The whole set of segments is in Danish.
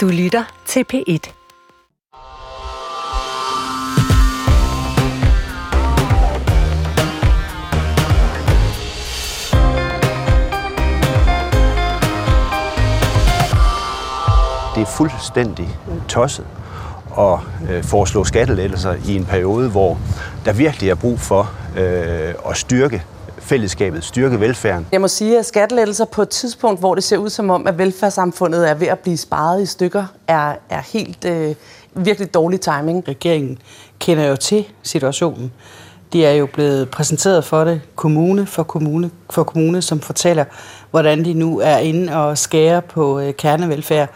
Du lytter til P1. Det er fuldstændig tosset at øh, foreslå skattelettelser i en periode, hvor der virkelig er brug for øh, at styrke fællesskabet, styrke velfærden. Jeg må sige, at skattelettelser på et tidspunkt, hvor det ser ud som om, at velfærdssamfundet er ved at blive sparet i stykker, er, er helt øh, virkelig dårlig timing. Regeringen kender jo til situationen. De er jo blevet præsenteret for det kommune for kommune, for kommune som fortæller, hvordan de nu er inde og skære på øh, kernevelfærd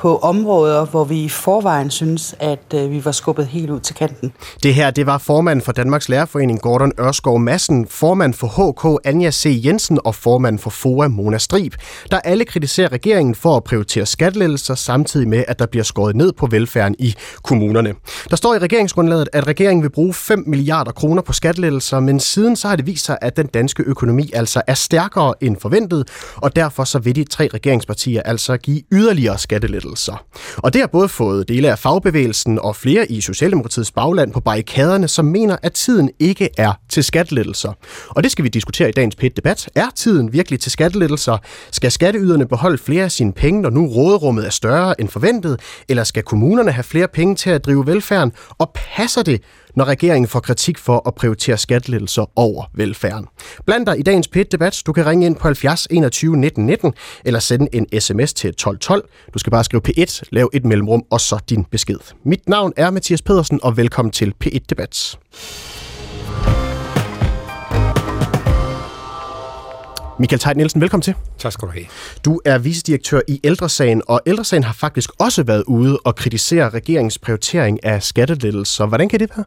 på områder, hvor vi i forvejen synes, at øh, vi var skubbet helt ud til kanten. Det her, det var formand for Danmarks Lærerforening Gordon Ørskov Madsen, formand for HK Anja C. Jensen og formand for FOA Mona Strib, der alle kritiserer regeringen for at prioritere skattelettelser, samtidig med, at der bliver skåret ned på velfærden i kommunerne. Der står i regeringsgrundlaget, at regeringen vil bruge 5 milliarder kroner på skattelettelser, men siden så har det vist sig, at den danske økonomi altså er stærkere end forventet, og derfor så vil de tre regeringspartier altså give yderligere skattelettelser skattelettelser. Og det har både fået dele af fagbevægelsen og flere i Socialdemokratiets bagland på barrikaderne, som mener, at tiden ikke er til skattelettelser. Og det skal vi diskutere i dagens pæt debat Er tiden virkelig til skattelettelser? Skal skatteyderne beholde flere af sine penge, når nu råderummet er større end forventet? Eller skal kommunerne have flere penge til at drive velfærden? Og passer det, når regeringen får kritik for at prioritere skattelettelser over velfærden. Bland dig i dagens pæt debat Du kan ringe ind på 70 21 19 19 eller sende en sms til 1212. Du skal bare skrive P1, lav et mellemrum og så din besked. Mit navn er Mathias Pedersen, og velkommen til P1 Debat. Michael Tejt Nielsen, velkommen til. Tak skal du have. Du er vicedirektør i Ældresagen, og Ældresagen har faktisk også været ude og kritisere regeringens prioritering af skattelettelser. Hvordan kan det være?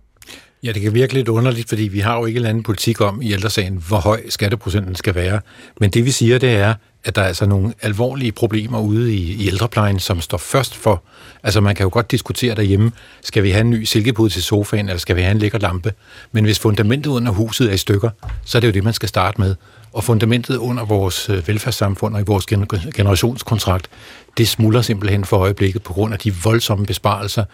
Ja, det kan virke lidt underligt, fordi vi har jo ikke en anden politik om i ældresagen, hvor høj skatteprocenten skal være. Men det vi siger, det er, at der er altså nogle alvorlige problemer ude i, i ældreplejen, som står først for. Altså man kan jo godt diskutere derhjemme, skal vi have en ny silkepude til sofaen, eller skal vi have en lækker lampe? Men hvis fundamentet under huset er i stykker, så er det jo det, man skal starte med. Og fundamentet under vores øh, velfærdssamfund og i vores generationskontrakt, det smuldrer simpelthen for øjeblikket på grund af de voldsomme besparelser,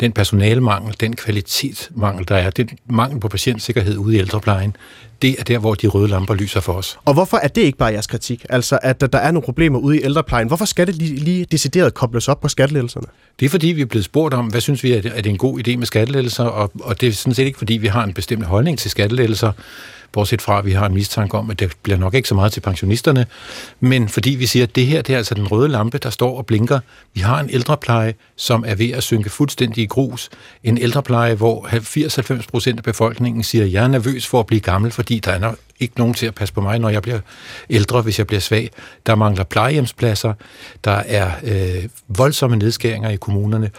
den personalemangel, den kvalitetsmangel, der er, den mangel på patientsikkerhed ude i ældreplejen, det er der, hvor de røde lamper lyser for os. Og hvorfor er det ikke bare jeres kritik? Altså, at der er nogle problemer ude i ældreplejen. Hvorfor skal det lige, lige decideret kobles op på skattelettelserne? Det er fordi, vi er blevet spurgt om, hvad synes vi, er det, er det en god idé med skattelettelser, og, og det er sådan set ikke, fordi vi har en bestemt holdning til skattelettelser bortset fra, at vi har en mistanke om, at det bliver nok ikke så meget til pensionisterne, men fordi vi siger, at det her det er altså den røde lampe, der står og blinker. Vi har en ældrepleje, som er ved at synke fuldstændig i grus. En ældrepleje, hvor 80-90 procent af befolkningen siger, at jeg er nervøs for at blive gammel, fordi der er ikke nogen til at passe på mig, når jeg bliver ældre, hvis jeg bliver svag. Der mangler plejehjemspladser, der er øh, voldsomme nedskæringer i kommunerne,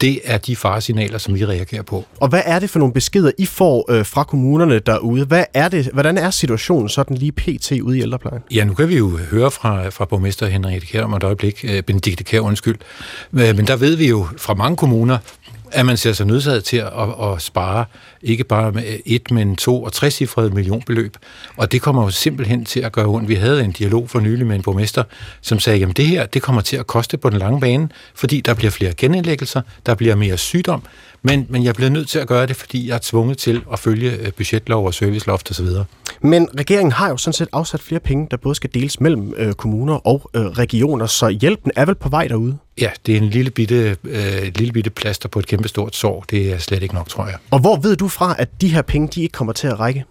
det er de faresignaler, som vi reagerer på. Og hvad er det for nogle beskeder, I får øh, fra kommunerne derude? Hvad er det, hvordan er situationen sådan lige pt. ude i ældreplejen? Ja, nu kan vi jo høre fra, fra borgmester Henrik Kjær om et øjeblik, øh, Benedikte Kjær, undskyld. Øh, men der ved vi jo fra mange kommuner, at man ser sig nødsaget til at, at, at spare ikke bare med et, men to og tre cifrede millionbeløb. Og det kommer jo simpelthen til at gøre ondt. Vi havde en dialog for nylig med en borgmester, som sagde, at det her det kommer til at koste på den lange bane, fordi der bliver flere genindlæggelser, der bliver mere sygdom, men, men jeg bliver nødt til at gøre det, fordi jeg er tvunget til at følge øh, budgetlov og serviceloft osv. Men regeringen har jo sådan set afsat flere penge, der både skal deles mellem øh, kommuner og øh, regioner, så hjælpen er vel på vej derude? Ja, det er en lille bitte, øh, lille bitte plaster på et kæmpe stort sår. Det er slet ikke nok, tror jeg. Og hvor ved du fra, at de her penge de ikke kommer til at række?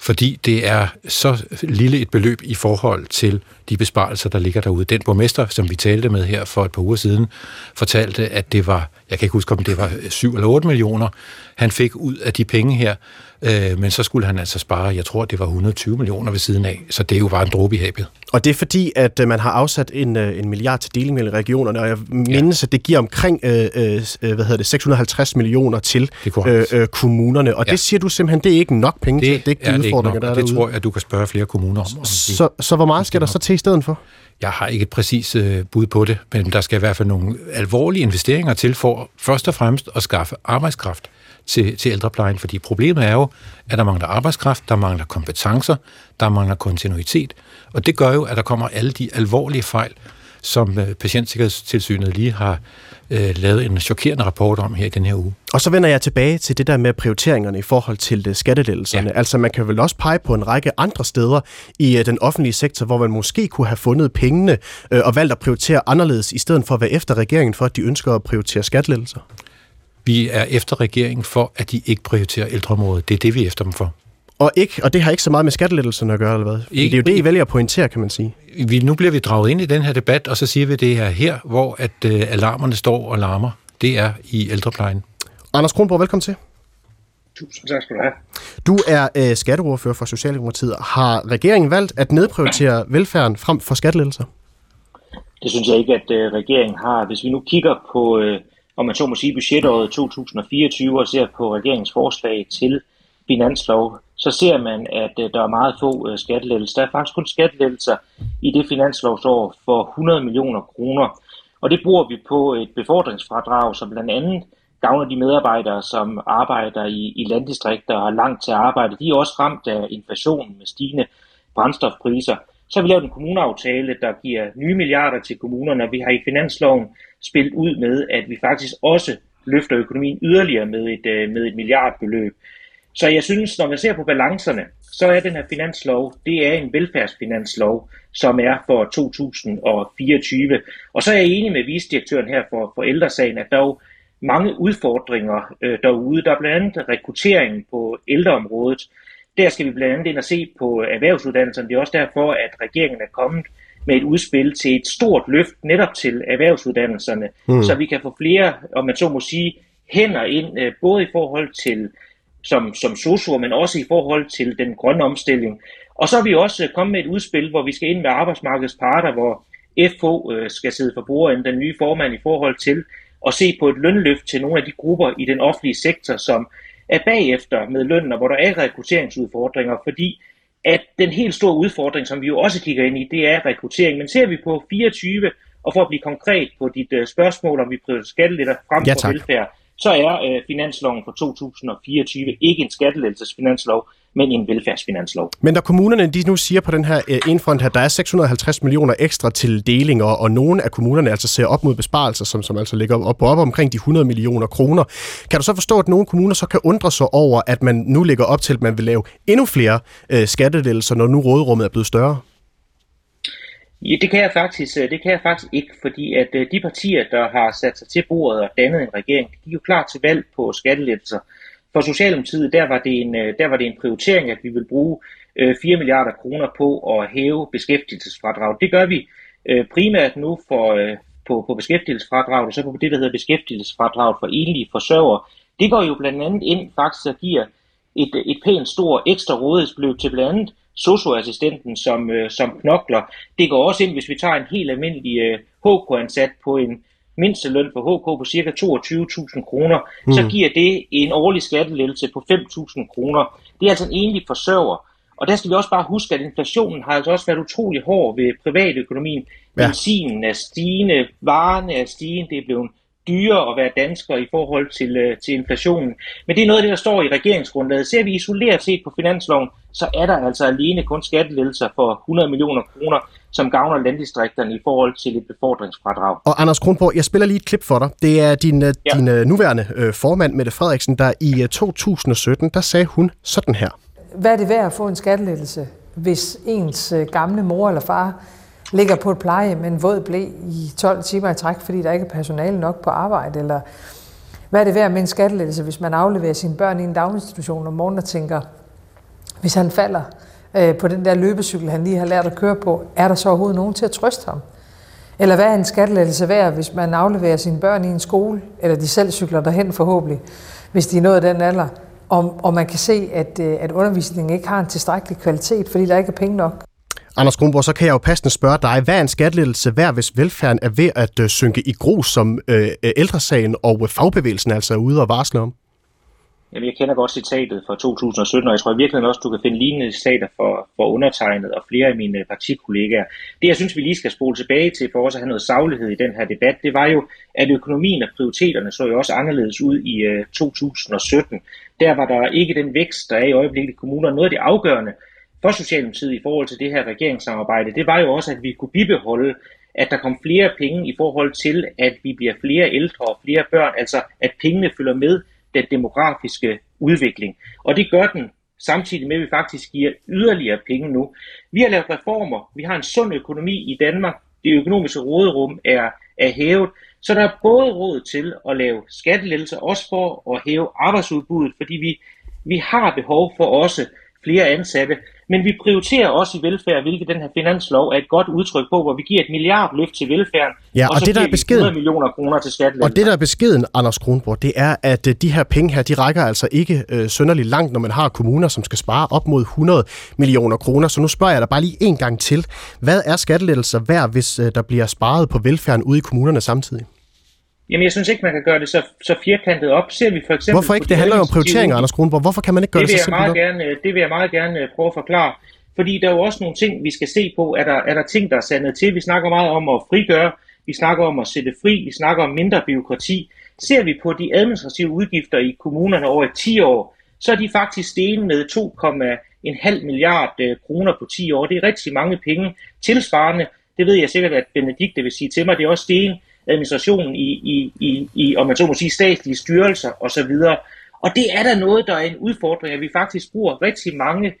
fordi det er så lille et beløb i forhold til de besparelser, der ligger derude. Den borgmester, som vi talte med her for et par uger siden, fortalte, at det var, jeg kan ikke huske, om det var 7 eller 8 millioner, han fik ud af de penge her, øh, men så skulle han altså spare, jeg tror, det var 120 millioner ved siden af, så det er jo bare en dråbe i havet. Og det er fordi, at øh, man har afsat en, øh, en milliard til deling mellem regionerne, og jeg mindes, ja. at det giver omkring øh, øh, hvad hedder det, 650 millioner til øh, øh, kommunerne, og ja. det siger du simpelthen, det er ikke nok penge det til at dække de udfordringer, der er Det derude. tror jeg, at du kan spørge flere kommuner om. om så, så hvor meget skal der så til i stedet for? Jeg har ikke et præcis øh, bud på det, men der skal i hvert fald nogle alvorlige investeringer til for først og fremmest at skaffe arbejdskraft til, til ældreplejen, fordi problemet er jo, at der mangler arbejdskraft, der mangler kompetencer, der mangler kontinuitet, og det gør jo, at der kommer alle de alvorlige fejl, som øh, Patientsikkerhedstilsynet lige har øh, lavet en chokerende rapport om her i den her uge. Og så vender jeg tilbage til det der med prioriteringerne i forhold til øh, skattelettelserne. Ja. Altså man kan vel også pege på en række andre steder i øh, den offentlige sektor, hvor man måske kunne have fundet pengene øh, og valgt at prioritere anderledes, i stedet for at være efter regeringen for, at de ønsker at prioritere skattelettelser. Vi er efter regeringen for, at de ikke prioriterer ældreområdet. Det er det, vi er efter dem for. Og, ikke, og det har ikke så meget med skattelettelserne at gøre, eller hvad? Ikke, det er jo det, I vælger at pointere, kan man sige. Vi, nu bliver vi draget ind i den her debat, og så siger vi, at det er her, hvor at, øh, alarmerne står og larmer. Det er i ældreplejen. Anders Kronborg, velkommen til. Tusind tak skal du have. Du er øh, skatteordfører for Socialdemokratiet. Har regeringen valgt at nedprioritere velfærden frem for skattelettelser? Det synes jeg ikke, at øh, regeringen har. Hvis vi nu kigger på, øh, om man så må sige, budgetåret 2024 og ser på regeringens forslag til finanslov, så ser man, at øh, der er meget få øh, skattelettelser. Der er faktisk kun skattelettelser i det finanslovsår for 100 millioner kroner. Og det bruger vi på et befordringsfradrag, som blandt andet gavner de medarbejdere, som arbejder i, i landdistrikter og har langt til arbejde. De er også ramt af inflationen med stigende brændstofpriser. Så har vi lavet en kommuneaftale, der giver nye milliarder til kommunerne, vi har i finansloven spillet ud med, at vi faktisk også løfter økonomien yderligere med et, øh, med et milliardbeløb. Så jeg synes, når man ser på balancerne, så er den her finanslov, det er en velfærdsfinanslov, som er for 2024. Og så er jeg enig med visdirektøren her for, for ældresagen, at der er jo mange udfordringer øh, derude. Der er blandt andet rekrutteringen på ældreområdet. Der skal vi blandt andet ind og se på erhvervsuddannelserne. Det er også derfor, at regeringen er kommet med et udspil til et stort løft netop til erhvervsuddannelserne, mm. så vi kan få flere, om man så må sige, hænder ind, øh, både i forhold til som, som sosuer, men også i forhold til den grønne omstilling. Og så er vi også kommet med et udspil, hvor vi skal ind med arbejdsmarkedets parter, hvor FH øh, skal sidde for bordenden, den nye formand, i forhold til at se på et lønløft til nogle af de grupper i den offentlige sektor, som er bagefter med lønnen, og hvor der er rekrutteringsudfordringer, fordi at den helt store udfordring, som vi jo også kigger ind i, det er rekruttering. Men ser vi på 24, og for at blive konkret på dit uh, spørgsmål, om vi prioriterer skatteletter frem ja, for velfærd, så er uh, finansloven for 2024 ikke en skattelettelsesfinanslov, men en velfærdsfinanslov. Men når kommunerne de nu siger på den her øh, indfront her, der er 650 millioner ekstra til delinger, og nogle af kommunerne altså ser op mod besparelser, som, som altså ligger op, op omkring de 100 millioner kroner. Kan du så forstå, at nogle kommuner så kan undre sig over, at man nu ligger op til, at man vil lave endnu flere øh, skattedelser, når nu råderummet er blevet større? Ja, det kan jeg faktisk, øh, det kan jeg faktisk ikke, fordi at øh, de partier, der har sat sig til bordet og dannet en regering, de er jo klar til valg på skattelettelser. For Socialdemokratiet, der var det en, øh, der var det en prioritering, at vi vil bruge øh, 4 milliarder kroner på at hæve beskæftigelsesfradrag. Det gør vi øh, primært nu for, på, på beskæftigelsesfradrag, og så på det, der hedder beskæftigelsesfradrag for enlige forsørgere. Det går jo blandt andet ind faktisk og giver et, et pænt stort ekstra rådighedsbeløb til blandt andet socioassistenten, som, øh, som knokler. Det går også ind, hvis vi tager en helt almindelig øh, HK-ansat på en mindsteløn for HK på ca. 22.000 kroner, mm. så giver det en årlig skattelettelse på 5.000 kroner. Det er altså en enlig forsørger. Og der skal vi også bare huske, at inflationen har altså også været utrolig hård ved privatøkonomien. Ja. Benzinen er stigende, varerne er stigende, det er blevet dyrere at være dansker i forhold til, øh, til inflationen. Men det er noget af det, der står i regeringsgrundlaget. Ser vi isoleret set på finansloven, så er der altså alene kun skattelettelser for 100 millioner kroner, som gavner landdistrikterne i forhold til et befordringsfradrag. Og Anders Kronborg, jeg spiller lige et klip for dig. Det er din, øh, ja. din uh, nuværende uh, formand, Mette Frederiksen, der i uh, 2017, der sagde hun sådan her. Hvad er det værd at få en skattelettelse, hvis ens gamle mor eller far ligger på et pleje med en våd blæ i 12 timer i træk, fordi der ikke er personale nok på arbejde, eller hvad er det værd med en skattelettelse, hvis man afleverer sine børn i en daginstitution om morgenen og tænker, hvis han falder øh, på den der løbecykel, han lige har lært at køre på, er der så overhovedet nogen til at trøste ham? Eller hvad er en skattelettelse værd, hvis man afleverer sine børn i en skole, eller de selv cykler derhen forhåbentlig, hvis de er nået den alder, og, og man kan se, at, øh, at undervisningen ikke har en tilstrækkelig kvalitet, fordi der ikke er penge nok. Anders Kronborg, så kan jeg jo passende spørge dig, hvad er en skattelettelse værd, hvis velfærden er ved at øh, synke i grus, som øh, ældresagen og øh, fagbevægelsen altså er ude og varsle om? Jamen, jeg kender godt citatet fra 2017, og jeg tror virkelig også, du kan finde lignende citater for, for undertegnet og flere af mine partikollegaer. Det, jeg synes, vi lige skal spole tilbage til, for også at have noget saglighed i den her debat, det var jo, at økonomien og prioriteterne så jo også anderledes ud i øh, uh, 2017. Der var der ikke den vækst, der er i øjeblikket i kommunerne. Noget af det afgørende for Socialdemokratiet i forhold til det her regeringssamarbejde, det var jo også, at vi kunne bibeholde at der kom flere penge i forhold til, at vi bliver flere ældre og flere børn, altså at pengene følger med den demografiske udvikling. Og det gør den samtidig med, at vi faktisk giver yderligere penge nu. Vi har lavet reformer, vi har en sund økonomi i Danmark, det økonomiske råderum er, er hævet, så der er både råd til at lave skattelettelser, også for at hæve arbejdsudbuddet, fordi vi, vi har behov for også flere ansatte. Men vi prioriterer også i velfærd, hvilket den her finanslov er et godt udtryk på, hvor vi giver et milliardløft til velfærden, ja, og, og så det, der giver er beskeden, 100 millioner kroner til skattelettelser. Og det, der er beskeden, Anders Kronborg, det er, at øh, de her penge her, de rækker altså ikke øh, sønderligt langt, når man har kommuner, som skal spare op mod 100 millioner kroner. Så nu spørger jeg dig bare lige en gang til. Hvad er skattelettelser værd, hvis øh, der bliver sparet på velfærden ude i kommunerne samtidig? Jamen, jeg synes ikke, man kan gøre det så, så firkantet op. Ser vi for eksempel Hvorfor ikke? Det handler jo om prioriteringer, Anders Kronborg. Hvorfor kan man ikke gøre det, det så simpelt meget op? gerne, Det vil jeg meget gerne prøve at forklare. Fordi der er jo også nogle ting, vi skal se på. Er der, er der ting, der er sandet til? Vi snakker meget om at frigøre. Vi snakker om at sætte fri. Vi snakker om mindre byråkrati. Ser vi på de administrative udgifter i kommunerne over 10 år, så er de faktisk steget med 2,5 milliard øh, kroner på 10 år. Det er rigtig mange penge. Tilsvarende, det ved jeg sikkert, at Benedikte vil sige til mig, det er også steget administrationen i, i, i, i om man så må sige, statslige styrelser osv. Og det er der noget, der er en udfordring, at vi faktisk bruger rigtig mange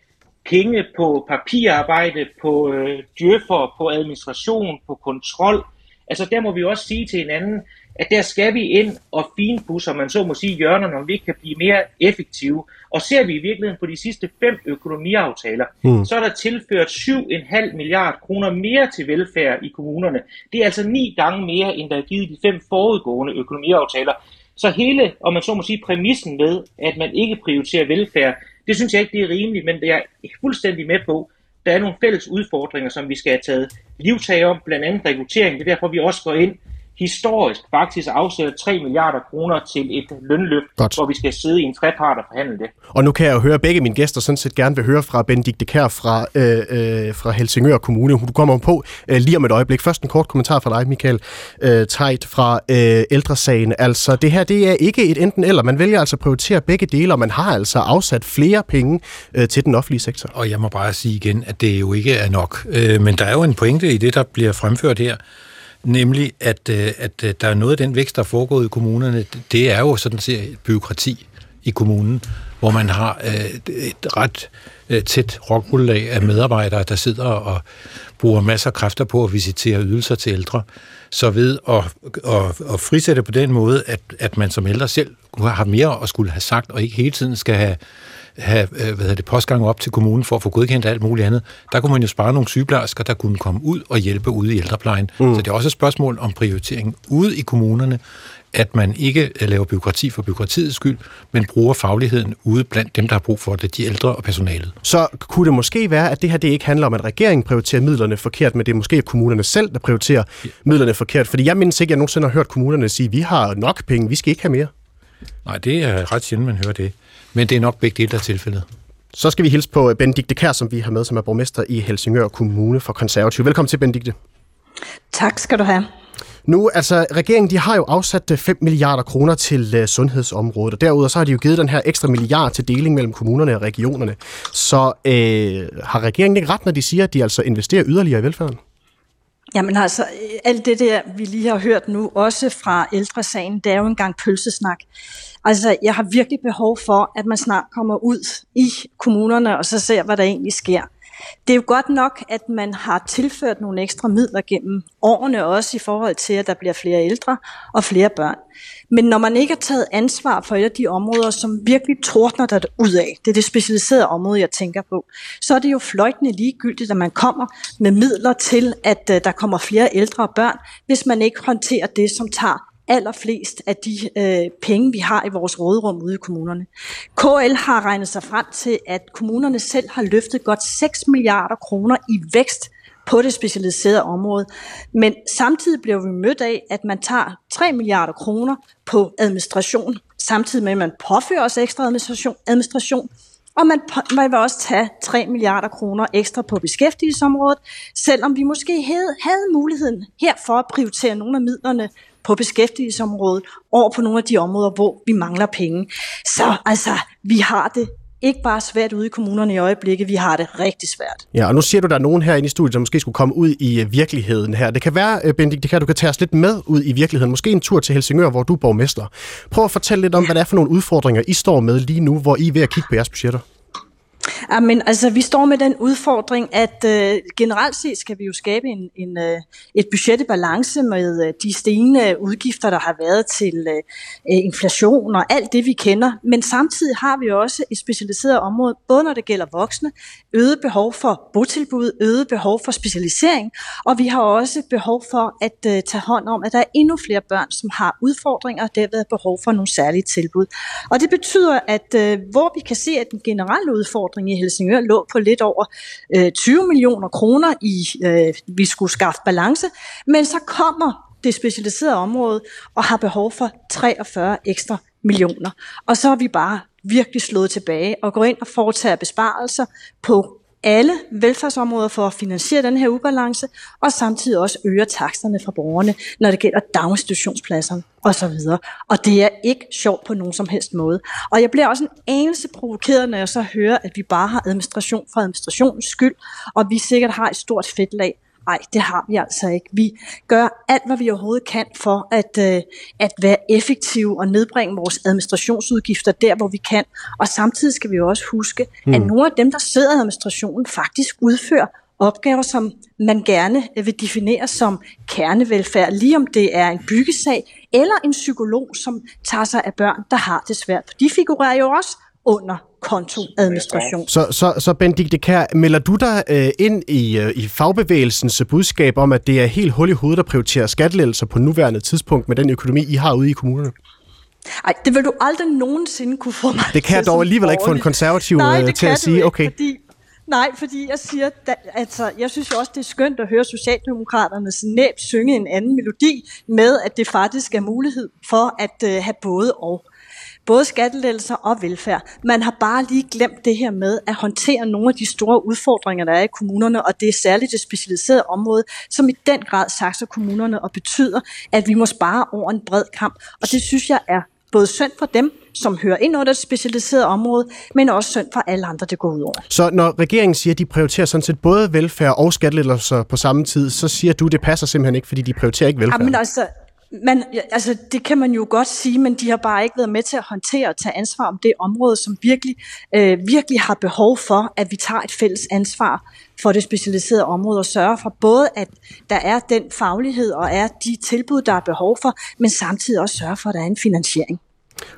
penge på papirarbejde, på øh, djøffer, på administration, på kontrol. Altså der må vi også sige til hinanden, at der skal vi ind og finpudse, man så må sige, hjørnerne, om vi ikke kan blive mere effektive. Og ser vi i virkeligheden på de sidste fem økonomiaftaler, mm. så er der tilført 7,5 milliard kroner mere til velfærd i kommunerne. Det er altså ni gange mere, end der er givet de fem forudgående økonomiaftaler. Så hele, om man så må sige, præmissen med, at man ikke prioriterer velfærd, det synes jeg ikke, det er rimeligt, men det er fuldstændig med på. Der er nogle fælles udfordringer, som vi skal have taget livtag om, blandt andet rekruttering. Det er derfor, vi også går ind historisk faktisk afsætter 3 milliarder kroner til et lønløft, Godt. hvor vi skal sidde i en trepart og forhandle det. Og nu kan jeg jo høre, at begge mine gæster sådan set gerne vil høre fra Benedikte Kær fra, øh, øh, fra Helsingør Kommune. Du kommer på øh, lige om et øjeblik. Først en kort kommentar fra dig, Michael øh, Tejt fra øh, Ældresagen. Altså, det her det er ikke et enten eller. Man vælger altså at prioritere begge dele, og man har altså afsat flere penge øh, til den offentlige sektor. Og jeg må bare sige igen, at det jo ikke er nok. Øh, men der er jo en pointe i det, der bliver fremført her nemlig at, øh, at øh, der er noget af den vækst, der er foregået i kommunerne, det er jo sådan set byråkrati i kommunen, hvor man har øh, et ret tæt rockgrundlag af medarbejdere, der sidder og bruger masser af kræfter på at visitere ydelser til ældre. Så ved at, at, at frisætte på den måde, at, at man som ældre selv har mere at skulle have sagt, og ikke hele tiden skal have have øh, hvad hedder det, postgang op til kommunen for at få godkendt alt muligt andet. Der kunne man jo spare nogle sygeplejersker, der kunne komme ud og hjælpe ude i ældreplejen. Mm. Så det er også et spørgsmål om prioritering ude i kommunerne, at man ikke øh, laver byråkrati for byråkratiets skyld, men bruger fagligheden ude blandt dem, der har brug for det, de ældre og personalet. Så kunne det måske være, at det her det ikke handler om, at regeringen prioriterer midlerne forkert, men det er måske kommunerne selv, der prioriterer ja. midlerne forkert? Fordi jeg mindes ikke, at jeg nogensinde har hørt kommunerne sige, vi har nok penge, vi skal ikke have mere. Nej, det er ret sjældent, man hører det. Men det er nok begge dele, der er tilfældet. Så skal vi hilse på Benedikte Kær, som vi har med, som er borgmester i Helsingør Kommune for Konservativ. Velkommen til, Benedikte. Tak skal du have. Nu, altså, regeringen de har jo afsat 5 øh, milliarder kroner til uh, sundhedsområdet, og derudover så har de jo givet den her ekstra milliard til deling mellem kommunerne og regionerne. Så øh, har regeringen ikke ret, når de siger, at de altså investerer yderligere i velfærden? Jamen altså, alt det der, vi lige har hørt nu, også fra ældresagen, det er jo engang pølsesnak. Altså, jeg har virkelig behov for, at man snart kommer ud i kommunerne og så ser, hvad der egentlig sker. Det er jo godt nok, at man har tilført nogle ekstra midler gennem årene, også i forhold til, at der bliver flere ældre og flere børn. Men når man ikke har taget ansvar for et af de områder, som virkelig tordner dig ud af, det er det specialiserede område, jeg tænker på, så er det jo fløjtende ligegyldigt, at man kommer med midler til, at øh, der kommer flere ældre og børn, hvis man ikke håndterer det, som tager allerflest af de øh, penge, vi har i vores råderum ude i kommunerne. KL har regnet sig frem til, at kommunerne selv har løftet godt 6 milliarder kroner i vækst på det specialiserede område. Men samtidig bliver vi mødt af, at man tager 3 milliarder kroner på administration, samtidig med, at man påfører os ekstra administration, administration og man, man vil også tage 3 milliarder kroner ekstra på beskæftigelsesområdet, selvom vi måske havde, havde muligheden her for at prioritere nogle af midlerne på beskæftigelsesområdet over på nogle af de områder, hvor vi mangler penge. Så altså, vi har det ikke bare svært ude i kommunerne i øjeblikket, vi har det rigtig svært. Ja, og nu siger du, der er nogen her inde i studiet, som måske skulle komme ud i øh, virkeligheden her. Det kan være, øh, Bendik, det kan, du kan tage os lidt med ud i virkeligheden. Måske en tur til Helsingør, hvor du er borgmester. Prøv at fortælle lidt om, hvad det er for nogle udfordringer, I står med lige nu, hvor I er ved at kigge på jeres budgetter. Ja, men altså, vi står med den udfordring, at øh, generelt set skal vi jo skabe en, en, øh, et budget i balance med øh, de stigende udgifter, der har været til øh, øh, inflation og alt det, vi kender. Men samtidig har vi også et specialiseret område, både når det gælder voksne, øget behov for botilbud, øget behov for specialisering, og vi har også behov for at øh, tage hånd om, at der er endnu flere børn, som har udfordringer, og derved behov for nogle særlige tilbud. Og det betyder, at øh, hvor vi kan se, at den generelle udfordring i Helsingør lå på lidt over øh, 20 millioner kroner i, øh, vi skulle skaffe balance, men så kommer det specialiserede område og har behov for 43 ekstra millioner. Og så er vi bare virkelig slået tilbage og går ind og foretager besparelser på alle velfærdsområder for at finansiere den her ubalance, og samtidig også øger taksterne fra borgerne, når det gælder daginstitutionspladser osv. Og det er ikke sjovt på nogen som helst måde. Og jeg bliver også en anelse provokeret, når jeg så hører, at vi bare har administration for administrationens skyld, og vi sikkert har et stort fedtlag. Nej, det har vi altså ikke. Vi gør alt, hvad vi overhovedet kan for at, øh, at være effektive og nedbringe vores administrationsudgifter der, hvor vi kan. Og samtidig skal vi jo også huske, hmm. at nogle af dem, der sidder i administrationen, faktisk udfører opgaver, som man gerne vil definere som kernevelfærd, lige om det er en byggesag eller en psykolog, som tager sig af børn, der har det svært. For de figurerer jo også under kontoadministration. Så, så, så Benedikte Kær, melder du dig øh, ind i, øh, i fagbevægelsens budskab om, at det er helt hul i hovedet at prioritere skattelettelser på nuværende tidspunkt med den økonomi, I har ude i kommunerne? Nej, det vil du aldrig nogensinde kunne få mig Det kan jeg dog alligevel ikke få en konservativ Nej, øh, til at sige, ikke, okay. Fordi, nej, fordi jeg siger, da, altså, jeg synes jo også, det er skønt at høre Socialdemokraternes næb synge en anden melodi med, at det faktisk er mulighed for at uh, have både og både skattelettelser og velfærd. Man har bare lige glemt det her med at håndtere nogle af de store udfordringer, der er i kommunerne, og det er særligt det specialiserede område, som i den grad sakser kommunerne og betyder, at vi må spare over en bred kamp. Og det synes jeg er både synd for dem, som hører ind under det specialiserede område, men også synd for alle andre, det går ud over. Så når regeringen siger, at de prioriterer sådan set både velfærd og skattelettelser på samme tid, så siger du, at det passer simpelthen ikke, fordi de prioriterer ikke velfærd? Jamen altså, man, altså, det kan man jo godt sige, men de har bare ikke været med til at håndtere og tage ansvar om det område, som virkelig, øh, virkelig har behov for, at vi tager et fælles ansvar for det specialiserede område og sørger for både, at der er den faglighed og er de tilbud, der er behov for, men samtidig også sørge for, at der er en finansiering.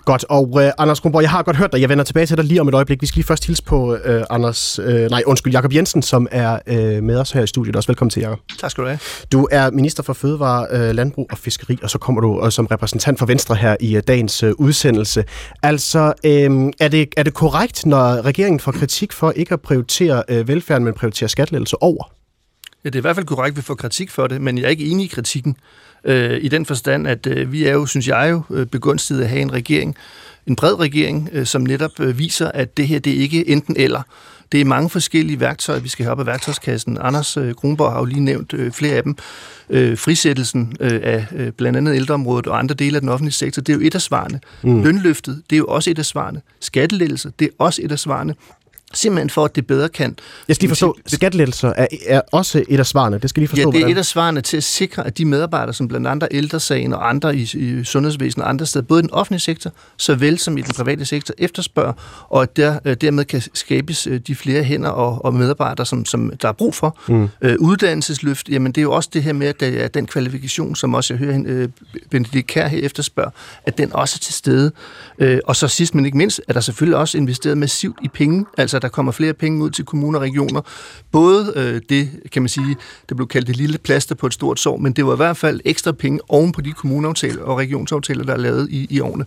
Godt, og uh, Anders Kronborg, jeg har godt hørt dig. Jeg vender tilbage til dig lige om et øjeblik. Vi skal lige først hilse på uh, Anders, uh, nej, undskyld, Jakob Jensen, som er uh, med os her i studiet. Også velkommen til, Jakob. Tak skal du have. Du er minister for Fødevare, uh, Landbrug og Fiskeri, og så kommer du uh, som repræsentant for Venstre her i uh, dagens uh, udsendelse. Altså, uh, er, det, er det korrekt, når regeringen får kritik for ikke at prioritere uh, velfærden, men prioritere skattelettelse over? Ja, det er i hvert fald korrekt, at vi får kritik for det, men jeg er ikke enig i kritikken. Øh, I den forstand, at øh, vi er jo, synes jeg jo, øh, begunstiget at have en regering, en bred regering, øh, som netop øh, viser, at det her, det er ikke enten eller. Det er mange forskellige værktøjer, vi skal have op af værktøjskassen. Anders øh, Kronborg har jo lige nævnt øh, flere af dem. Øh, frisættelsen øh, af øh, blandt andet ældreområdet og andre dele af den offentlige sektor, det er jo et af svarene. Mm. Lønløftet, det er jo også et af svarene. Skattelettelser, det er også et af svarene. Simpelthen for, at det bedre kan... Jeg skal lige forstå, skattelettelser er, er også et af svarene. Det skal lige forstå, Ja, det er hvordan. et af svarene til at sikre, at de medarbejdere, som blandt andet ældresagen og andre i, i sundhedsvæsenet og andre steder, både i den offentlige sektor, såvel som i den private sektor, efterspørger, og at der, øh, dermed kan skabes øh, de flere hænder og, og medarbejdere, som, som der er brug for. Mm. Øh, uddannelsesløft, jamen det er jo også det her med, at der er den kvalifikation, som også jeg hører øh, Benedikt Kær her efterspørger, at den også er til stede. Øh, og så sidst men ikke mindst, er der selvfølgelig også investeret massivt i penge, altså der kommer flere penge ud til kommuner og regioner. Både øh, det, kan man sige, det blev kaldt det lille plaster på et stort sår, men det var i hvert fald ekstra penge oven på de kommuneaftaler og regionsaftaler, der er lavet i, i årene.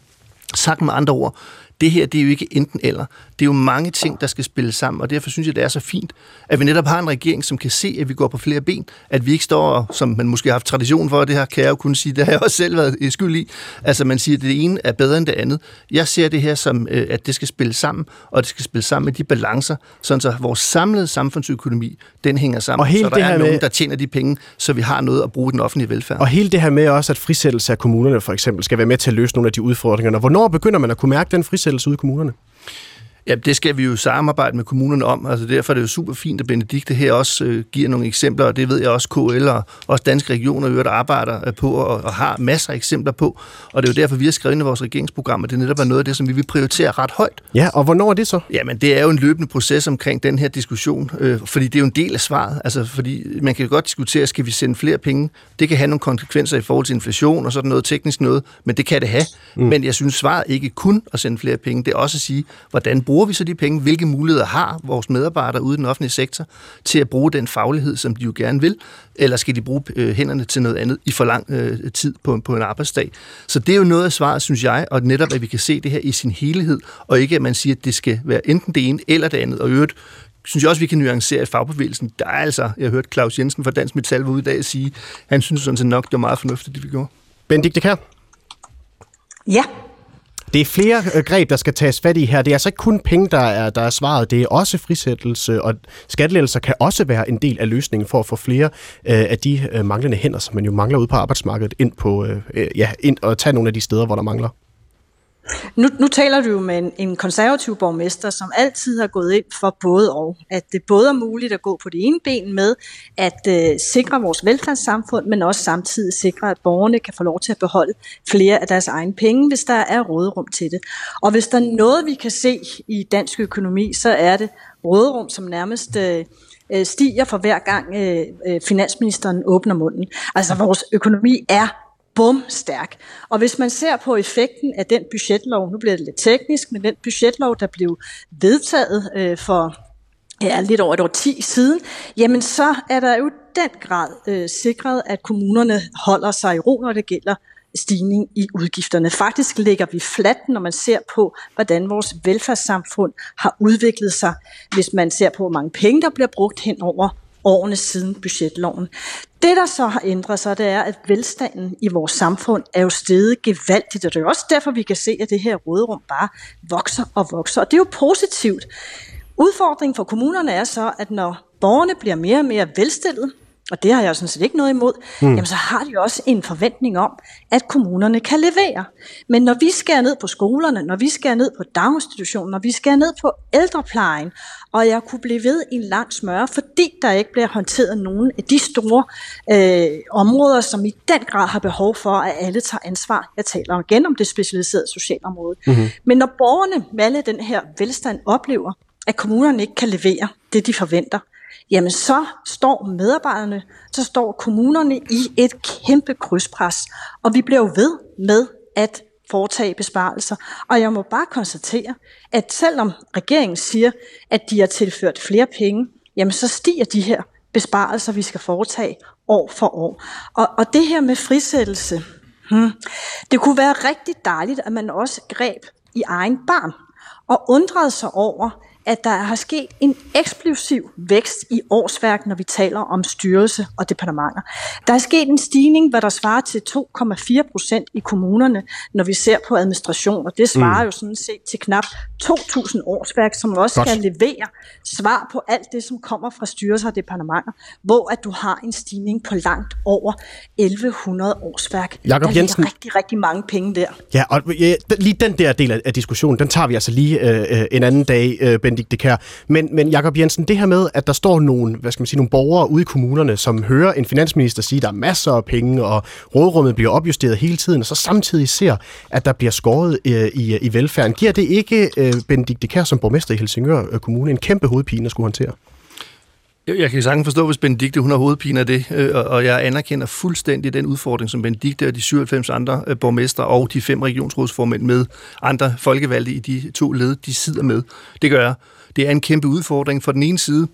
Sagt med andre ord, det her det er jo ikke enten eller. Det er jo mange ting, der skal spille sammen, og derfor synes jeg, det er så fint, at vi netop har en regering, som kan se, at vi går på flere ben, at vi ikke står, som man måske har haft tradition for, det her kan jeg jo kunne sige, det har jeg også selv været skyld i, altså man siger, at det ene er bedre end det andet. Jeg ser det her som, øh, at det skal spille sammen, og det skal spille sammen med de balancer, sådan så vores samlede samfundsøkonomi, den hænger sammen, Og hele så der det er her nogen, med- der tjener de penge, så vi har noget at bruge den offentlige velfærd. Og hele det her med også, at frisættelse af kommunerne for eksempel skal være med til at løse nogle af de udfordringer. Hvornår begynder man at kunne mærke den frisættelse ansættelser ude i kommunerne? Ja, det skal vi jo samarbejde med kommunerne om. Altså derfor er det jo super fint, at Benedikte her også øh, giver nogle eksempler, og det ved jeg også KL og også Danske Regioner øvrigt arbejder øh, på og, og har masser af eksempler på. Og det er jo derfor, vi har skrevet i vores regeringsprogram, at det netop er noget af det, som vi vil prioritere ret højt. Ja, og hvornår er det så? Jamen, det er jo en løbende proces omkring den her diskussion, øh, fordi det er jo en del af svaret. Altså, fordi man kan godt diskutere, skal vi sende flere penge? Det kan have nogle konsekvenser i forhold til inflation og sådan noget teknisk noget, men det kan det have. Mm. Men jeg synes, svaret ikke kun at sende flere penge, det er også at sige, hvordan bruger vi så de penge? Hvilke muligheder har vores medarbejdere ude i den offentlige sektor til at bruge den faglighed, som de jo gerne vil? Eller skal de bruge øh, hænderne til noget andet i for lang øh, tid på, på en arbejdsdag? Så det er jo noget af svaret, synes jeg, og netop, at vi kan se det her i sin helhed, og ikke at man siger, at det skal være enten det ene eller det andet. Og i øvrigt, synes jeg også, vi kan nuancere i fagbevægelsen. Der er altså, jeg har hørt Claus Jensen fra Dansk Metal var ude i dag at sige, han synes sådan set nok, det var meget fornuftigt, det vi gjorde. Benedikte Kær? Ja, det er flere øh, greb, der skal tages fat i her. Det er altså ikke kun penge, der er, der er svaret. Det er også frisættelse, og skattelettelser kan også være en del af løsningen for at få flere øh, af de øh, manglende hænder, som man jo mangler ude på arbejdsmarkedet, ind, på, øh, øh ja, ind og tage nogle af de steder, hvor der mangler. Nu, nu taler du jo med en, en konservativ borgmester, som altid har gået ind for både og. At det både er muligt at gå på det ene ben med at øh, sikre vores velfærdssamfund, men også samtidig sikre, at borgerne kan få lov til at beholde flere af deres egne penge, hvis der er råderum til det. Og hvis der er noget, vi kan se i dansk økonomi, så er det råderum, som nærmest... Øh, øh stiger for hver gang øh, øh, finansministeren åbner munden. Altså vores økonomi er bumstærk. Og hvis man ser på effekten af den budgetlov, nu bliver det lidt teknisk, men den budgetlov, der blev vedtaget øh, for ja, lidt over et år 10 siden, jamen så er der jo den grad øh, sikret, at kommunerne holder sig i ro, når det gælder stigning i udgifterne. Faktisk ligger vi fladt, når man ser på, hvordan vores velfærdssamfund har udviklet sig, hvis man ser på, hvor mange penge, der bliver brugt hen over årene siden budgetloven. Det, der så har ændret sig, det er, at velstanden i vores samfund er jo steget gevaldigt, og det er også derfor, vi kan se, at det her råderum bare vokser og vokser, og det er jo positivt. Udfordringen for kommunerne er så, at når borgerne bliver mere og mere velstillede, og det har jeg jo sådan set ikke noget imod, mm. jamen så har de også en forventning om, at kommunerne kan levere. Men når vi skærer ned på skolerne, når vi skærer ned på daginstitutionen, når vi skærer ned på ældreplejen, og jeg kunne blive ved i en lang smøre, fordi der ikke bliver håndteret nogen af de store øh, områder, som i den grad har behov for, at alle tager ansvar. Jeg taler igen om det specialiserede socialområde. Mm-hmm. Men når borgerne med alle den her velstand oplever, at kommunerne ikke kan levere det, de forventer, jamen så står medarbejderne, så står kommunerne i et kæmpe krydspres. Og vi bliver jo ved med at foretage besparelser. Og jeg må bare konstatere, at selvom regeringen siger, at de har tilført flere penge, jamen så stiger de her besparelser, vi skal foretage år for år. Og, og det her med frisættelse, hmm, det kunne være rigtig dejligt, at man også greb i egen barn og undrede sig over, at der har sket en eksplosiv vækst i årsværk, når vi taler om styrelse og departementer. Der er sket en stigning, hvad der svarer til 2,4 procent i kommunerne, når vi ser på administration, og det svarer mm. jo sådan set til knap 2.000 årsværk, som også Godt. skal levere svar på alt det, som kommer fra styrelser og departementer, hvor at du har en stigning på langt over 1100 årsværk. Jakob der Jensen. rigtig, rigtig mange penge der. Ja, og ja, lige den der del af, af diskussionen, den tager vi altså lige øh, øh en anden dag, øh, Benedikte Kær. Men, men Jakob Jensen, det her med, at der står nogle, hvad skal man sige, nogle borgere ude i kommunerne, som hører en finansminister sige, at der er masser af penge, og rådrummet bliver opjusteret hele tiden, og så samtidig ser, at der bliver skåret øh, i, i velfærden. Giver det ikke øh, Benedikte Kær som borgmester i Helsingør øh, Kommune en kæmpe hovedpine at skulle håndtere? Jeg kan sagtens forstå, hvis Benedikte hun har hovedpine af det, øh, og jeg anerkender fuldstændig den udfordring, som Benedikte og de 97 andre øh, borgmestre og de fem regionsrådsformænd med andre folkevalgte i de to led, de sidder med. Det gør jeg. Det er en kæmpe udfordring. For den ene side,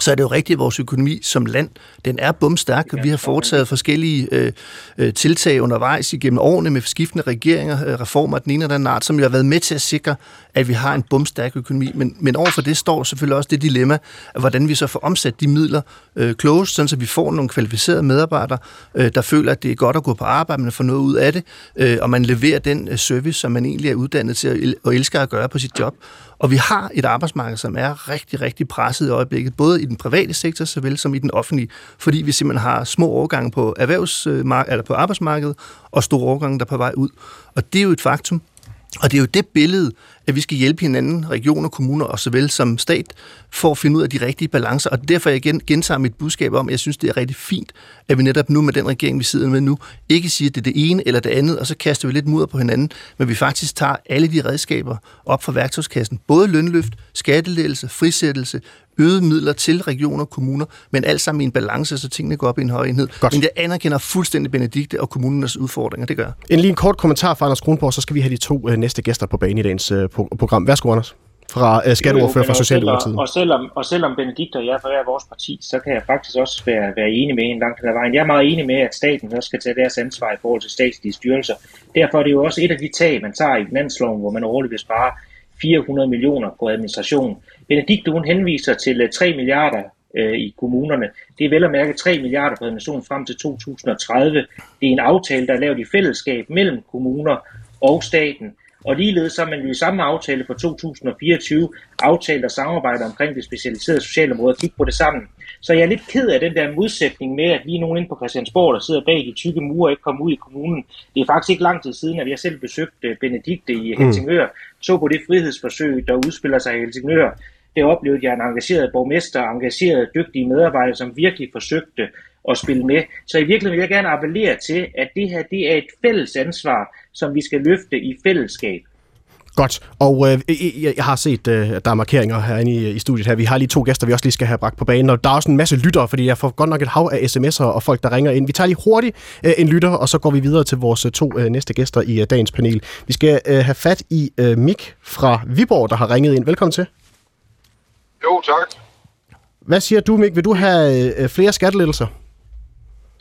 så er det jo rigtigt, at vores økonomi som land, den er bumstærk. Vi har foretaget forskellige øh, øh, tiltag undervejs igennem årene med skiftende regeringer, øh, reformer af den ene eller anden art, som jo har været med til at sikre, at vi har en bumstærk økonomi. Men, men overfor det står selvfølgelig også det dilemma, at hvordan vi så får omsat de midler øh, klogest, sådan så vi får nogle kvalificerede medarbejdere, øh, der føler, at det er godt at gå på arbejde, men får noget ud af det, øh, og man leverer den øh, service, som man egentlig er uddannet til at, og elsker at gøre på sit job. Og vi har et arbejdsmarked, som er rigtig, rigtig presset i øjeblikket, både i den private sektor, såvel som i den offentlige, fordi vi simpelthen har små overgange på, erhvervsmark- øh, eller på arbejdsmarkedet, og store overgange, der er på vej ud. Og det er jo et faktum. Og det er jo det billede, at vi skal hjælpe hinanden, regioner, kommuner og såvel som stat, for at finde ud af de rigtige balancer. Og derfor jeg igen, gentager mit budskab om, at jeg synes, det er rigtig fint, at vi netop nu med den regering, vi sidder med nu, ikke siger, at det er det ene eller det andet, og så kaster vi lidt mudder på hinanden, men vi faktisk tager alle de redskaber op fra værktøjskassen. Både lønløft, skatteledelse, frisættelse, øget midler til regioner og kommuner, men alt sammen i en balance, så tingene går op i en høj enhed. Godt. Men jeg anerkender fuldstændig Benedikte og kommunernes udfordringer, det gør En lige en kort kommentar fra Anders Kronborg, så skal vi have de to øh, næste gæster på banen i dagens øh, program. Værsgo, Anders fra øh, skatteordfører fra Socialdemokratiet. Og selvom, og selvom Benedikt og jeg forærer vores parti, så kan jeg faktisk også være, være enig med en langt hen ad vejen. Jeg er meget enig med, at staten også skal tage deres ansvar i forhold til statslige styrelser. Derfor er det jo også et af de tag, man tager i finansloven, hvor man årligt vil spare 400 millioner på administration. Benedikt, hun henviser til øh, 3 milliarder øh, i kommunerne. Det er vel at mærke 3 milliarder på administration frem til 2030. Det er en aftale, der er lavet i fællesskab mellem kommuner og staten. Og ligeledes har man jo i samme aftale for 2024 aftalt at samarbejde omkring det specialiserede socialområde og kigge på det sammen. Så jeg er lidt ked af den der modsætning med, at vi er nogen inde på Christiansborg, der sidder bag de tykke mure og ikke kommer ud i kommunen. Det er faktisk ikke lang tid siden, at jeg selv besøgte Benedikte i mm. Helsingør, så på det frihedsforsøg, der udspiller sig i Helsingør. Det oplevede jeg en engageret borgmester, engageret dygtige medarbejdere, som virkelig forsøgte at spille med. Så i virkeligheden vil jeg gerne appellere til, at det her det er et fælles ansvar, som vi skal løfte i fællesskab. Godt, og øh, jeg har set, øh, der er markeringer herinde i, i studiet her. Vi har lige to gæster, vi også lige skal have bragt på banen, og der er også en masse lyttere, fordi jeg får godt nok et hav af sms'er og folk, der ringer ind. Vi tager lige hurtigt øh, en lytter, og så går vi videre til vores øh, to øh, næste gæster i øh, dagens panel. Vi skal øh, have fat i øh, Mik fra Viborg, der har ringet ind. Velkommen til. Jo, tak. Hvad siger du, Mik? Vil du have øh, flere skattelettelser?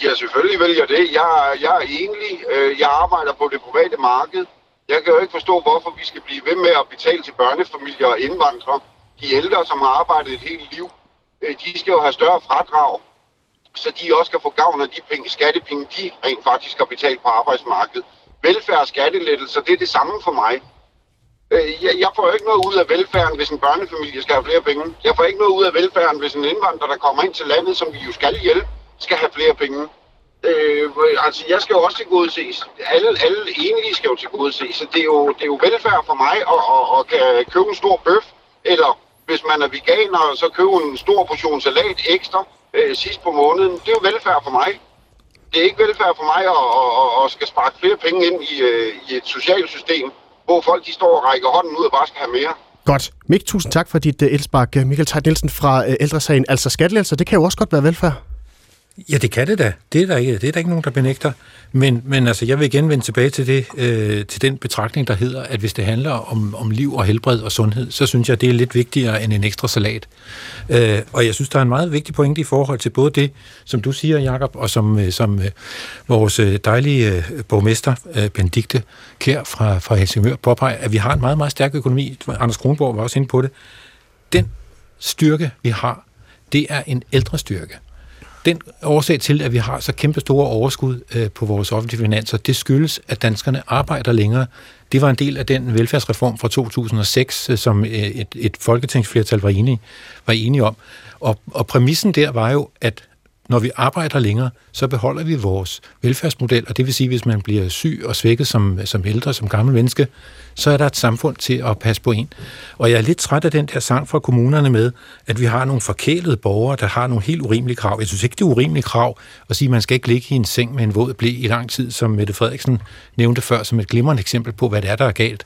Ja, selvfølgelig vil jeg det. Jeg, jeg er enlig. Øh, jeg arbejder på det private marked. Jeg kan jo ikke forstå, hvorfor vi skal blive ved med at betale til børnefamilier og indvandrere. De ældre, som har arbejdet et helt liv, øh, de skal jo have større fradrag, så de også kan få gavn af de penge, skattepenge, de rent faktisk har betalt på arbejdsmarkedet. Velfærd og skattelettelser, det er det samme for mig. Øh, jeg får ikke noget ud af velfærden, hvis en børnefamilie skal have flere penge. Jeg får ikke noget ud af velfærden, hvis en indvandrer, der kommer ind til landet, som vi jo skal hjælpe, skal have flere penge. Øh, altså, jeg skal jo også til gode ses. Alle, alle enige skal jo til gode ses. Så det er jo, det er jo velfærd for mig at, at, at at købe en stor bøf, eller hvis man er veganer, så købe en stor portion salat ekstra øh, sidst på måneden. Det er jo velfærd for mig. Det er ikke velfærd for mig at, at, at skal sparke flere penge ind i, øh, i et socialt system, hvor folk de står og rækker hånden ud og bare skal have mere. Godt. Mik, tusind tak for dit uh, elspark. Michael Tejt Nielsen fra øh, uh, Ældresagen. Altså skattelettelser, det kan jo også godt være velfærd. Ja, det kan det da. Det er der ikke, det er der ikke nogen, der benægter. Men, men altså, jeg vil igen vende tilbage til, det, øh, til den betragtning, der hedder, at hvis det handler om, om liv og helbred og sundhed, så synes jeg, det er lidt vigtigere end en ekstra salat. Øh, og jeg synes, der er en meget vigtig pointe i forhold til både det, som du siger, Jakob, og som, øh, som øh, vores øh, dejlige øh, borgmester, øh, Benedikte Kær fra, fra Helsingør, påpeger, at vi har en meget, meget stærk økonomi. Anders Kronborg var også inde på det. Den styrke, vi har, det er en ældre styrke. Den årsag til, at vi har så kæmpe store overskud øh, på vores offentlige finanser, det skyldes, at danskerne arbejder længere. Det var en del af den velfærdsreform fra 2006, øh, som øh, et, et folketingsflertal var enige, var enige om. Og, og præmissen der var jo, at når vi arbejder længere, så beholder vi vores velfærdsmodel, og det vil sige, hvis man bliver syg og svækket som, som ældre, som gammel menneske, så er der et samfund til at passe på en. Og jeg er lidt træt af den der sang fra kommunerne med, at vi har nogle forkælede borgere, der har nogle helt urimelige krav. Jeg synes ikke, det er urimelige krav at sige, at man skal ikke ligge i en seng med en våd blæ i lang tid, som Mette Frederiksen nævnte før som et glimrende eksempel på, hvad det er, der er galt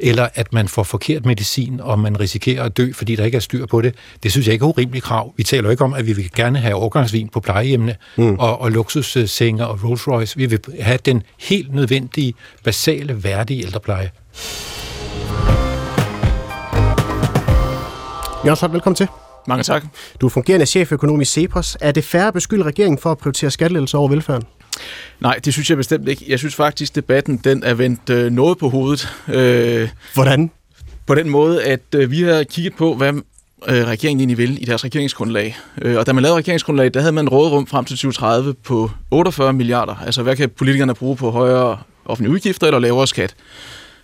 eller at man får forkert medicin, og man risikerer at dø, fordi der ikke er styr på det. Det synes jeg ikke er urimeligt krav. Vi taler ikke om, at vi vil gerne have overgangsvin på plejehjemmene mm. og, og luksussenger og Rolls Royce. Vi vil have den helt nødvendige, basale, værdige ældrepleje. Jørgen velkommen til. Mange tak. Du er fungerende cheføkonom i Cepos. Er det færre beskylde regeringen for at prioritere skattelettelser over velfærden? Nej, det synes jeg bestemt ikke. Jeg synes faktisk, debatten den er vendt øh, noget på hovedet. Øh, Hvordan? På den måde, at øh, vi har kigget på, hvad øh, regeringen egentlig vil i deres regeringsgrundlag. Øh, og da man lavede regeringsgrundlag, der havde man rådrum frem til 2030 på 48 milliarder. Altså, hvad kan politikerne bruge på højere offentlige udgifter eller lavere skat?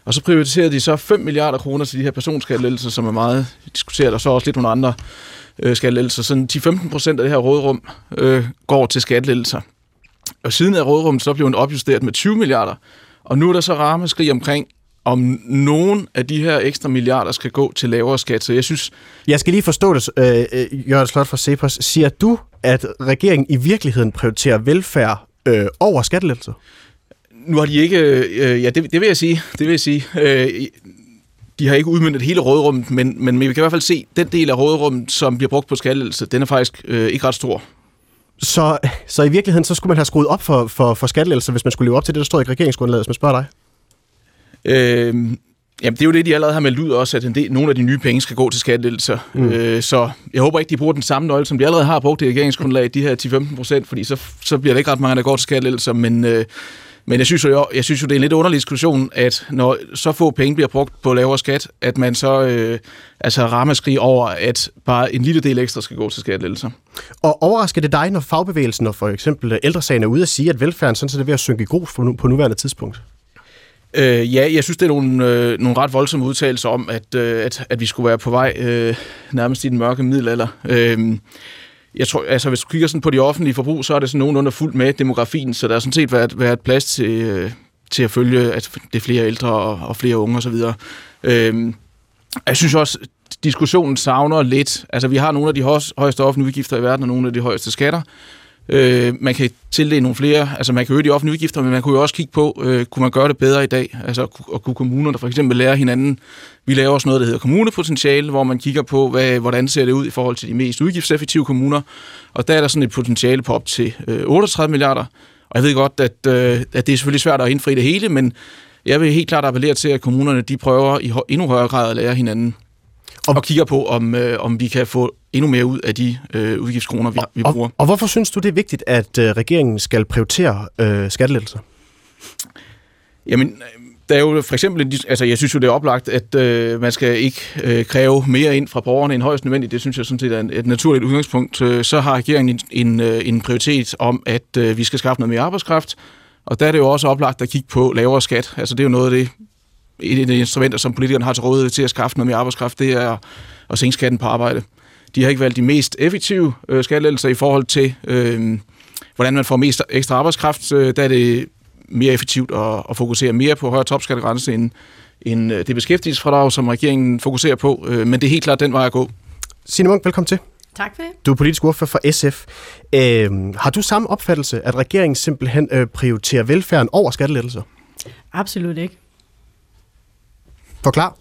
Og så prioriterer de så 5 milliarder kroner til de her personskattelettelser, som er meget diskuteret, og så også lidt nogle andre øh, skattelettelser. Så 10-15 procent af det her rådrum øh, går til skattelettelser. Og siden er rådrummet så blevet opjusteret med 20 milliarder, og nu er der så rammeskrig omkring om nogen af de her ekstra milliarder skal gå til lavere skat. Så jeg synes... Jeg skal lige forstå det, øh, øh Jørgen Slot fra Cepos. Siger du, at regeringen i virkeligheden prioriterer velfærd øh, over skattelettelser? Nu har de ikke... Øh, ja, det, det vil jeg sige. Det vil jeg sige. Øh, de har ikke udmyndet hele rådrummet, men, men vi kan i hvert fald se, at den del af rådrummet, som bliver brugt på skattelettelse, den er faktisk øh, ikke ret stor. Så, så i virkeligheden, så skulle man have skruet op for, for, for skattelettelser, hvis man skulle leve op til det, der står i regeringsgrundlaget, hvis man spørger dig? Øh, jamen, det er jo det, de allerede har meldt ud også, at en del, nogle af de nye penge skal gå til skattelettelser. Mm. Øh, så jeg håber ikke, de bruger den samme nøgle, som de allerede har brugt i regeringsgrundlaget, de her 10-15 procent, fordi så, så bliver det ikke ret mange, der går til skattelettelser, men... Øh, men jeg synes, jo, jeg synes jo, det er en lidt underlig diskussion, at når så få penge bliver brugt på lavere skat, at man så øh, altså ramaskrig over, at bare en lille del ekstra skal gå til skattelettelser. Og overrasker det dig, når fagbevægelsen og for eksempel ældresagen er ude at sige, at velfærden sådan set er ved at synke i grus på nuværende tidspunkt? Øh, ja, jeg synes, det er nogle, øh, nogle ret voldsomme udtalelser om, at, øh, at, at vi skulle være på vej øh, nærmest i den mørke middelalder. Øh, jeg tror, altså hvis du kigger sådan på de offentlige forbrug, så er det sådan nogenlunde fuldt med demografien, så der er sådan set været, været plads til, øh, til at følge, at det er flere ældre og, og flere unge osv. Øhm, jeg synes også, diskussionen savner lidt. Altså, vi har nogle af de højeste offentlige udgifter i verden, og nogle af de højeste skatter. Øh, man kan tildele nogle flere, altså man kan øge de offentlige udgifter, men man kunne jo også kigge på, øh, kunne man gøre det bedre i dag? Altså, og kunne kommunerne for eksempel lære hinanden? Vi laver også noget, der hedder kommunepotentiale, hvor man kigger på, hvad, hvordan ser det ud i forhold til de mest udgiftseffektive kommuner. Og der er der sådan et potentiale på op til øh, 38 milliarder. Og jeg ved godt, at, øh, at det er selvfølgelig svært at indfri det hele, men jeg vil helt klart appellere til, at kommunerne de prøver i endnu højere grad at lære hinanden. Og, og kigger på, om, øh, om vi kan få endnu mere ud af de øh, udgiftskroner, vi, vi bruger. Og, og hvorfor synes du, det er vigtigt, at øh, regeringen skal prioritere øh, skattelettelser? Jamen, der er jo for eksempel, altså jeg synes jo, det er oplagt, at øh, man skal ikke øh, kræve mere ind fra borgerne end højst nødvendigt. Det synes jeg sådan set er et naturligt udgangspunkt. Øh, så har regeringen en, en, øh, en prioritet om, at øh, vi skal skaffe noget mere arbejdskraft. Og der er det jo også oplagt at kigge på lavere skat. Altså det er jo noget af det, et af de instrumenter, som politikerne har til rådighed til at skaffe noget mere arbejdskraft, det er at sænke skatten på arbejde. De har ikke valgt de mest effektive øh, skattelettelser i forhold til, øh, hvordan man får mest ekstra arbejdskraft. Øh, der er det mere effektivt at, at fokusere mere på højere topskattegrænse end, end øh, det beskæftigelsesfradrag, som regeringen fokuserer på. Øh, men det er helt klart den vej at gå. Signe Munk, velkommen til. Tak for det. Du er politisk ordfører for SF. Øh, har du samme opfattelse, at regeringen simpelthen øh, prioriterer velfærden over skattelettelser? Absolut ikke. Forklar.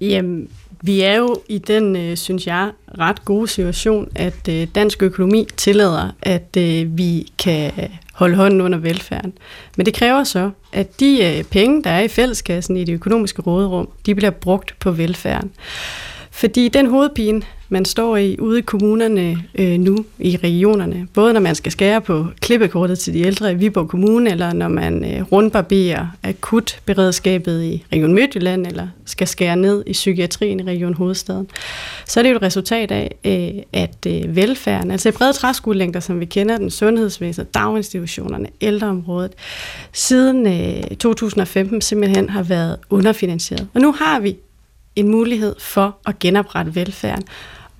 Jamen, vi er jo i den, øh, synes jeg, ret gode situation, at øh, dansk økonomi tillader, at øh, vi kan holde hånden under velfærden. Men det kræver så, at de øh, penge, der er i fælleskassen i det økonomiske råderum, de bliver brugt på velfærden. Fordi den hovedpine, man står i ude i kommunerne øh, nu, i regionerne, både når man skal skære på klippekortet til de ældre i Viborg Kommune, eller når man øh, rundbarberer akutberedskabet i Region Midtjylland, eller skal skære ned i psykiatrien i Region Hovedstaden, så er det jo et resultat af, øh, at øh, velfærden, altså i brede træskuelængder, som vi kender den, sundhedsvæsenet, daginstitutionerne, ældreområdet, siden øh, 2015 simpelthen har været underfinansieret. Og nu har vi en mulighed for at genoprette velfærden.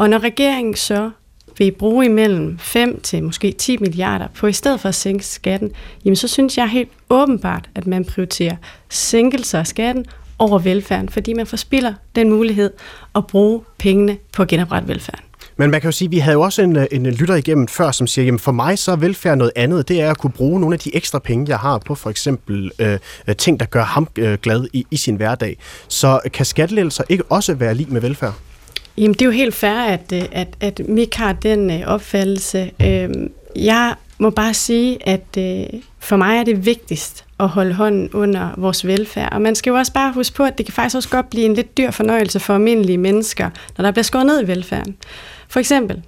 Og når regeringen så vil bruge imellem 5 til måske 10 milliarder på i stedet for at sænke skatten, jamen så synes jeg helt åbenbart, at man prioriterer sænkelser af skatten over velfærden, fordi man forspiller den mulighed at bruge pengene på at genoprette velfærden. Men man kan jo sige, at vi havde jo også en, en lytter igennem før, som siger, jamen for mig så er velfærd noget andet. Det er at kunne bruge nogle af de ekstra penge, jeg har på for eksempel øh, øh ting, der gør ham øh, glad i, i sin hverdag. Så kan skattelettelser ikke også være lige med velfærd? Jamen det er jo helt fair, at, øh, at, at Mik har den øh, opfattelse. Øhm, jeg må bare sige, at øh, for mig er det vigtigst at holde hånden under vores velfærd. Og man skal jo også bare huske på, at det kan faktisk også godt blive en lidt dyr fornøjelse for almindelige mennesker, når der bliver skåret ned i velfærden. For eksempel,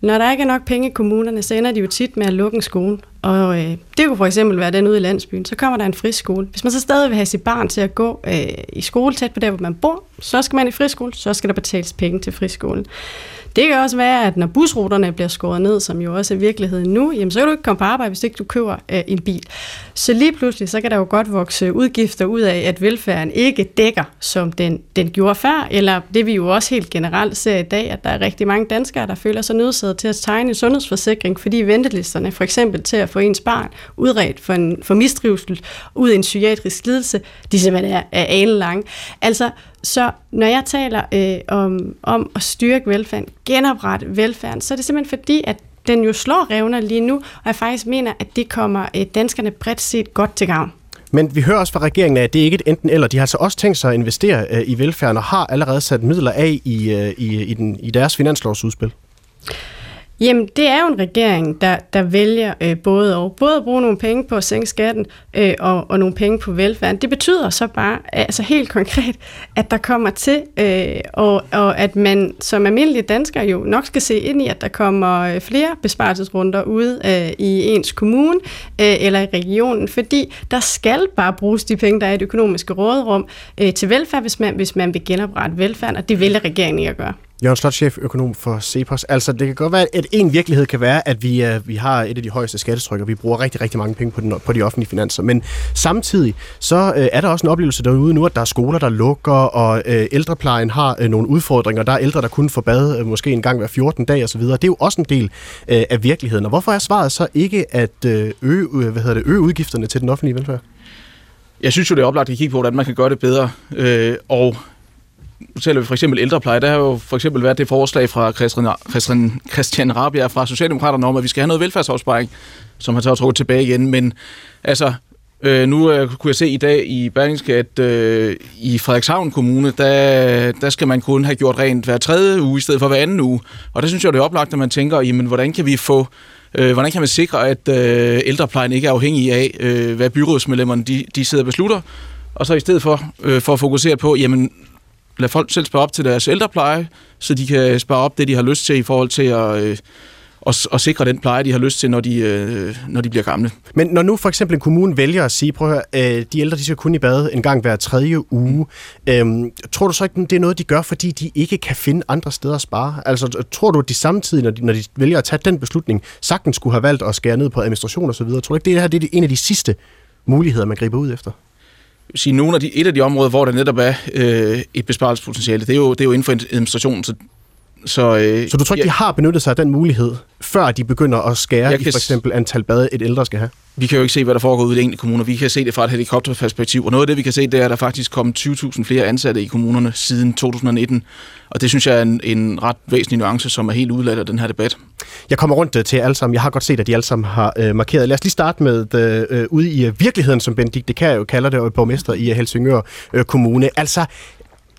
når der ikke er nok penge i kommunerne, så ender de jo tit med at lukke en skole. Og øh, det kunne for eksempel være den ude i landsbyen. Så kommer der en friskole. Hvis man så stadig vil have sit barn til at gå øh, i skole tæt på der, hvor man bor, så skal man i friskole, så skal der betales penge til friskolen. Det kan også være, at når busruterne bliver skåret ned, som jo også er virkeligheden nu, jamen så kan du ikke komme på arbejde, hvis ikke du køber øh, en bil. Så lige pludselig, så kan der jo godt vokse udgifter ud af, at velfærden ikke dækker, som den, den gjorde før, eller det vi jo også helt generelt ser i dag, at der er rigtig mange danskere, der føler sig nødsaget til at tegne en sundhedsforsikring, fordi ventelisterne for eksempel til at få ens barn udredt for, en, for mistrivsel, ud i en psykiatrisk lidelse, de simpelthen er, er alenlange. Altså, så når jeg taler øh, om, om at styrke velfærden, genoprette velfærden, så er det simpelthen fordi, at den jo slår revner lige nu, og jeg faktisk mener, at det kommer øh, danskerne bredt set godt til gavn. Men vi hører også fra regeringen, at det ikke er et enten eller. De har altså også tænkt sig at investere øh, i velfærden og har allerede sat midler af i, øh, i, i, den, i deres finanslovsudspil. Jamen, det er jo en regering, der, der vælger øh, både og. Både at bruge nogle penge på at sænke skatten øh, og, og nogle penge på velfærden. Det betyder så bare, altså helt konkret, at der kommer til, øh, og, og at man som almindelig dansker jo nok skal se ind i, at der kommer øh, flere besparelsesrunder ud øh, i ens kommune øh, eller i regionen, fordi der skal bare bruges de penge, der er i det økonomiske råderum øh, til velfærd, hvis man, hvis man vil genoprette velfærden, og det vælger regeringen ikke at gøre. Jørgen Slot, økonom for Cepos. Altså, det kan godt være, at en virkelighed kan være, at vi, uh, vi har et af de højeste skattetryk, og vi bruger rigtig, rigtig mange penge på, den, på de offentlige finanser. Men samtidig, så uh, er der også en oplevelse derude nu, at der er skoler, der lukker, og uh, ældreplejen har uh, nogle udfordringer. Der er ældre, der kun får bad uh, måske en gang hver 14 dag osv. Det er jo også en del uh, af virkeligheden. Og hvorfor er svaret så ikke at uh, øge, uh, hvad hedder det, øge udgifterne til den offentlige velfærd? Jeg synes jo, det er oplagt at kigge på, hvordan man kan gøre det bedre. Øh, og taler vi for eksempel ældrepleje, der har jo for eksempel været det forslag fra Christian, Christian, Christian Rabia fra Socialdemokraterne om, at vi skal have noget velfærdsopsparing, som han så har trukket tilbage igen. Men altså, øh, nu øh, kunne jeg se i dag i Berlingske, at øh, i Frederikshavn Kommune, der, der skal man kun have gjort rent hver tredje uge, i stedet for hver anden uge. Og der synes jeg, det er oplagt, at man tænker, jamen, hvordan kan vi få Øh, hvordan kan man sikre, at øh, ældreplejen ikke er afhængig af, øh, hvad byrådsmedlemmerne de, de sidder og beslutter? Og så i stedet for, øh, for at fokusere på, jamen, lade folk selv spare op til deres ældrepleje, så de kan spare op det, de har lyst til i forhold til at, øh, at, at sikre den pleje, de har lyst til, når de, øh, når de bliver gamle. Men når nu for eksempel en kommune vælger at sige, prøv at høre, øh, de ældre de skal kun i bad en gang hver tredje uge, øh, tror du så ikke, det er noget, de gør, fordi de ikke kan finde andre steder at spare? Altså tror du, at de samtidig, når de, når de vælger at tage den beslutning, sagtens skulle have valgt at skære ned på administration osv.? Tror du ikke, det her det er en af de sidste muligheder, man griber ud efter? Sige, nogle af de, et af de områder, hvor der netop er øh, et besparelsespotentiale, det er, jo, det er jo inden for administrationen. Så, så, øh, så du tror ikke, ja, de har benyttet sig af den mulighed, før de begynder at skære i for eksempel antal bade, et ældre skal have? Vi kan jo ikke se, hvad der foregår ude i de enkelte kommuner. Vi kan se det fra et helikopterperspektiv. Og noget af det, vi kan se, det er, at der faktisk kommet 20.000 flere ansatte i kommunerne siden 2019. Og det synes jeg er en, en ret væsentlig nuance, som er helt udladt af den her debat. Jeg kommer rundt øh, til alle sammen. Jeg har godt set, at de alle sammen har øh, markeret. Lad os lige starte med øh, ude i øh, virkeligheden, som Benedikt kan jo kalder det, borgmester i Helsingør øh, Kommune. Altså,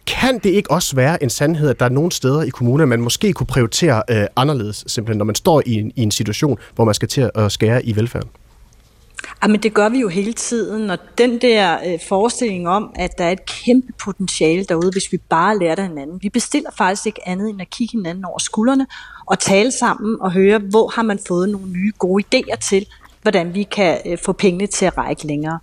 kan det ikke også være en sandhed, at der er nogle steder i kommunen, man måske kunne prioritere øh, anderledes, simpelthen når man står i en, i en situation, hvor man skal til at skære i velfærden? Jamen det gør vi jo hele tiden, og den der øh, forestilling om, at der er et kæmpe potentiale derude, hvis vi bare lærer af hinanden. Vi bestiller faktisk ikke andet end at kigge hinanden over skuldrene og tale sammen og høre, hvor har man fået nogle nye gode idéer til, hvordan vi kan øh, få pengene til at række længere.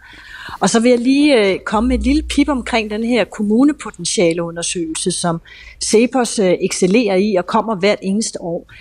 Og så vil jeg lige øh, komme med et lille pip omkring den her kommunepotentialeundersøgelse, som Cepos øh, excellerer i og kommer hvert eneste år.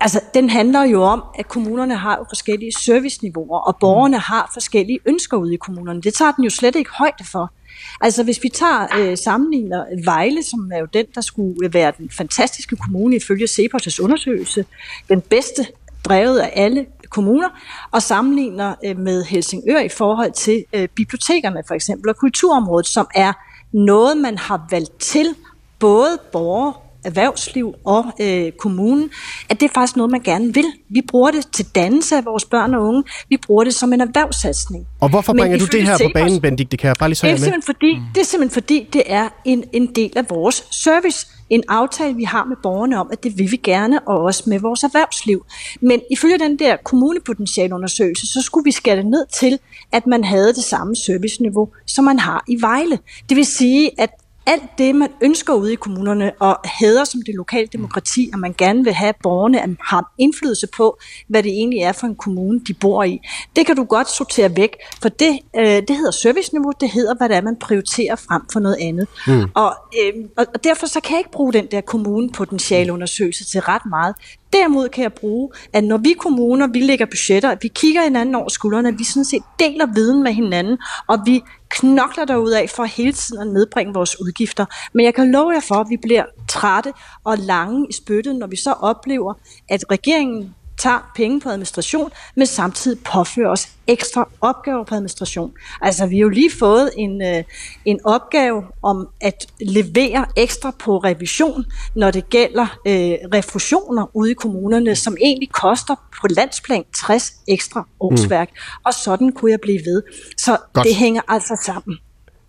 Altså, den handler jo om, at kommunerne har jo forskellige serviceniveauer, og borgerne har forskellige ønsker ude i kommunerne. Det tager den jo slet ikke højde for. Altså, hvis vi tager øh, sammenligner Vejle, som er jo den, der skulle øh, være den fantastiske kommune ifølge Cepos' undersøgelse, den bedste drevet af alle kommuner, og sammenligner øh, med Helsingør i forhold til øh, bibliotekerne for eksempel, og kulturområdet, som er noget, man har valgt til både borgere erhvervsliv og øh, kommunen, at det er faktisk noget, man gerne vil. Vi bruger det til dannelse af vores børn og unge. Vi bruger det som en erhvervssatsning. Og hvorfor bringer Men du det her på banen, Bendik? Det kan jeg bare lige så det er, simpelthen fordi, mm. det er simpelthen fordi, det er en, en del af vores service en aftale, vi har med borgerne om, at det vil vi gerne, og også med vores erhvervsliv. Men ifølge den der kommunepotentialundersøgelse, så skulle vi skære det ned til, at man havde det samme serviceniveau, som man har i Vejle. Det vil sige, at alt det, man ønsker ude i kommunerne og hader som det lokale demokrati, og man gerne vil have, at borgerne har indflydelse på, hvad det egentlig er for en kommune, de bor i. Det kan du godt sortere væk, for det, øh, det hedder serviceniveau, det hedder, hvad det er, man prioriterer frem for noget andet. Mm. Og, øh, og derfor så kan jeg ikke bruge den der kommunepotentialundersøgelse til ret meget. Derimod kan jeg bruge, at når vi kommuner, vi lægger budgetter, at vi kigger hinanden over skuldrene, at vi sådan set deler viden med hinanden, og vi knokler derud af for hele tiden at nedbringe vores udgifter. Men jeg kan love jer for, at vi bliver trætte og lange i spyttet, når vi så oplever, at regeringen tager penge på administration, men samtidig påfører os ekstra opgaver på administration. Altså, vi har jo lige fået en, øh, en opgave om at levere ekstra på revision, når det gælder øh, refusioner ude i kommunerne, som egentlig koster på landsplan 60 ekstra årsværk. Mm. Og sådan kunne jeg blive ved. Så Godt. det hænger altså sammen.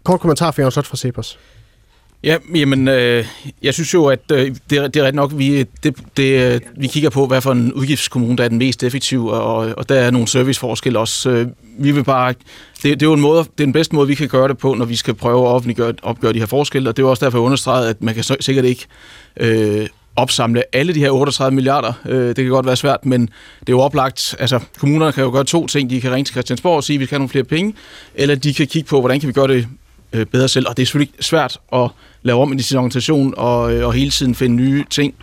Kort kommentar fra Jørgen fra Cepos. Ja, jamen, øh, jeg synes jo, at øh, det, er, det er ret nok, vi, det, det, øh, vi kigger på, hvad for en udgiftskommune, der er den mest effektive, og, og der er nogle serviceforskelle også. Øh, vi vil bare, det, det er jo en måde, det er den bedste måde, vi kan gøre det på, når vi skal prøve at offentliggøre, opgøre de her forskelle, og det er også derfor, jeg understreget, at man kan sikkert ikke øh, opsamle alle de her 38 milliarder. Øh, det kan godt være svært, men det er jo oplagt. Altså, kommunerne kan jo gøre to ting. De kan ringe til Christiansborg og sige, at vi skal have nogle flere penge, eller de kan kigge på, hvordan kan vi gøre det øh, bedre selv. Og det er selvfølgelig svært at lave om i sin organisation og, øh, og hele tiden finde nye ting.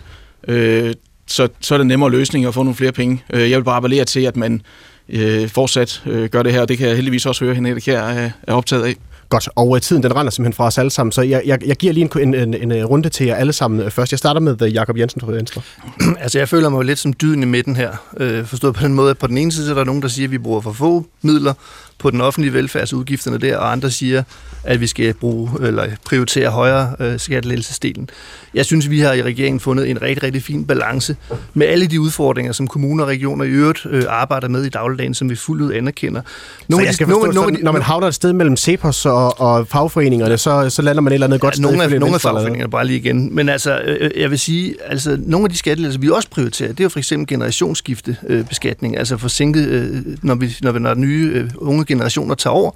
Øh, så, så er det nemmere løsning at få nogle flere penge. Øh, jeg vil bare appellere til, at man øh, fortsat øh, gør det her, og det kan jeg heldigvis også høre, at Henrik her er, er optaget af. Godt, og tiden den render simpelthen fra os alle sammen, så jeg, jeg, jeg giver lige en, en, en, en runde til jer alle sammen øh, først. Jeg starter med Jakob Jensen fra Venstre. altså jeg føler mig jo lidt som dyden i midten her, øh, forstået på den måde, at på den ene side så er der nogen, der siger, at vi bruger for få midler på den offentlige velfærdsudgifterne der, og andre siger, at vi skal bruge eller prioritere højere øh, skattelettelsesdelen. Jeg synes, vi har i regeringen fundet en rigtig, rigtig fin balance med alle de udfordringer, som kommuner og regioner i øvrigt øh, arbejder med i dagligdagen, som vi fuldt ud anerkender. Nogle så jeg skal forstå, nogle, når man havner et sted mellem CEPOS og, og fagforeningerne, så, så lander man et eller andet godt ja, nogle af, nogle af fagforeningerne, bare lige igen. Men altså, øh, jeg vil sige, altså, nogle af de skattelettelser, vi også prioriterer, det er jo for eksempel generationsskiftebeskatning, øh, altså forsinket, øh, når, vi, når, når nye øh, unge generationer tager over.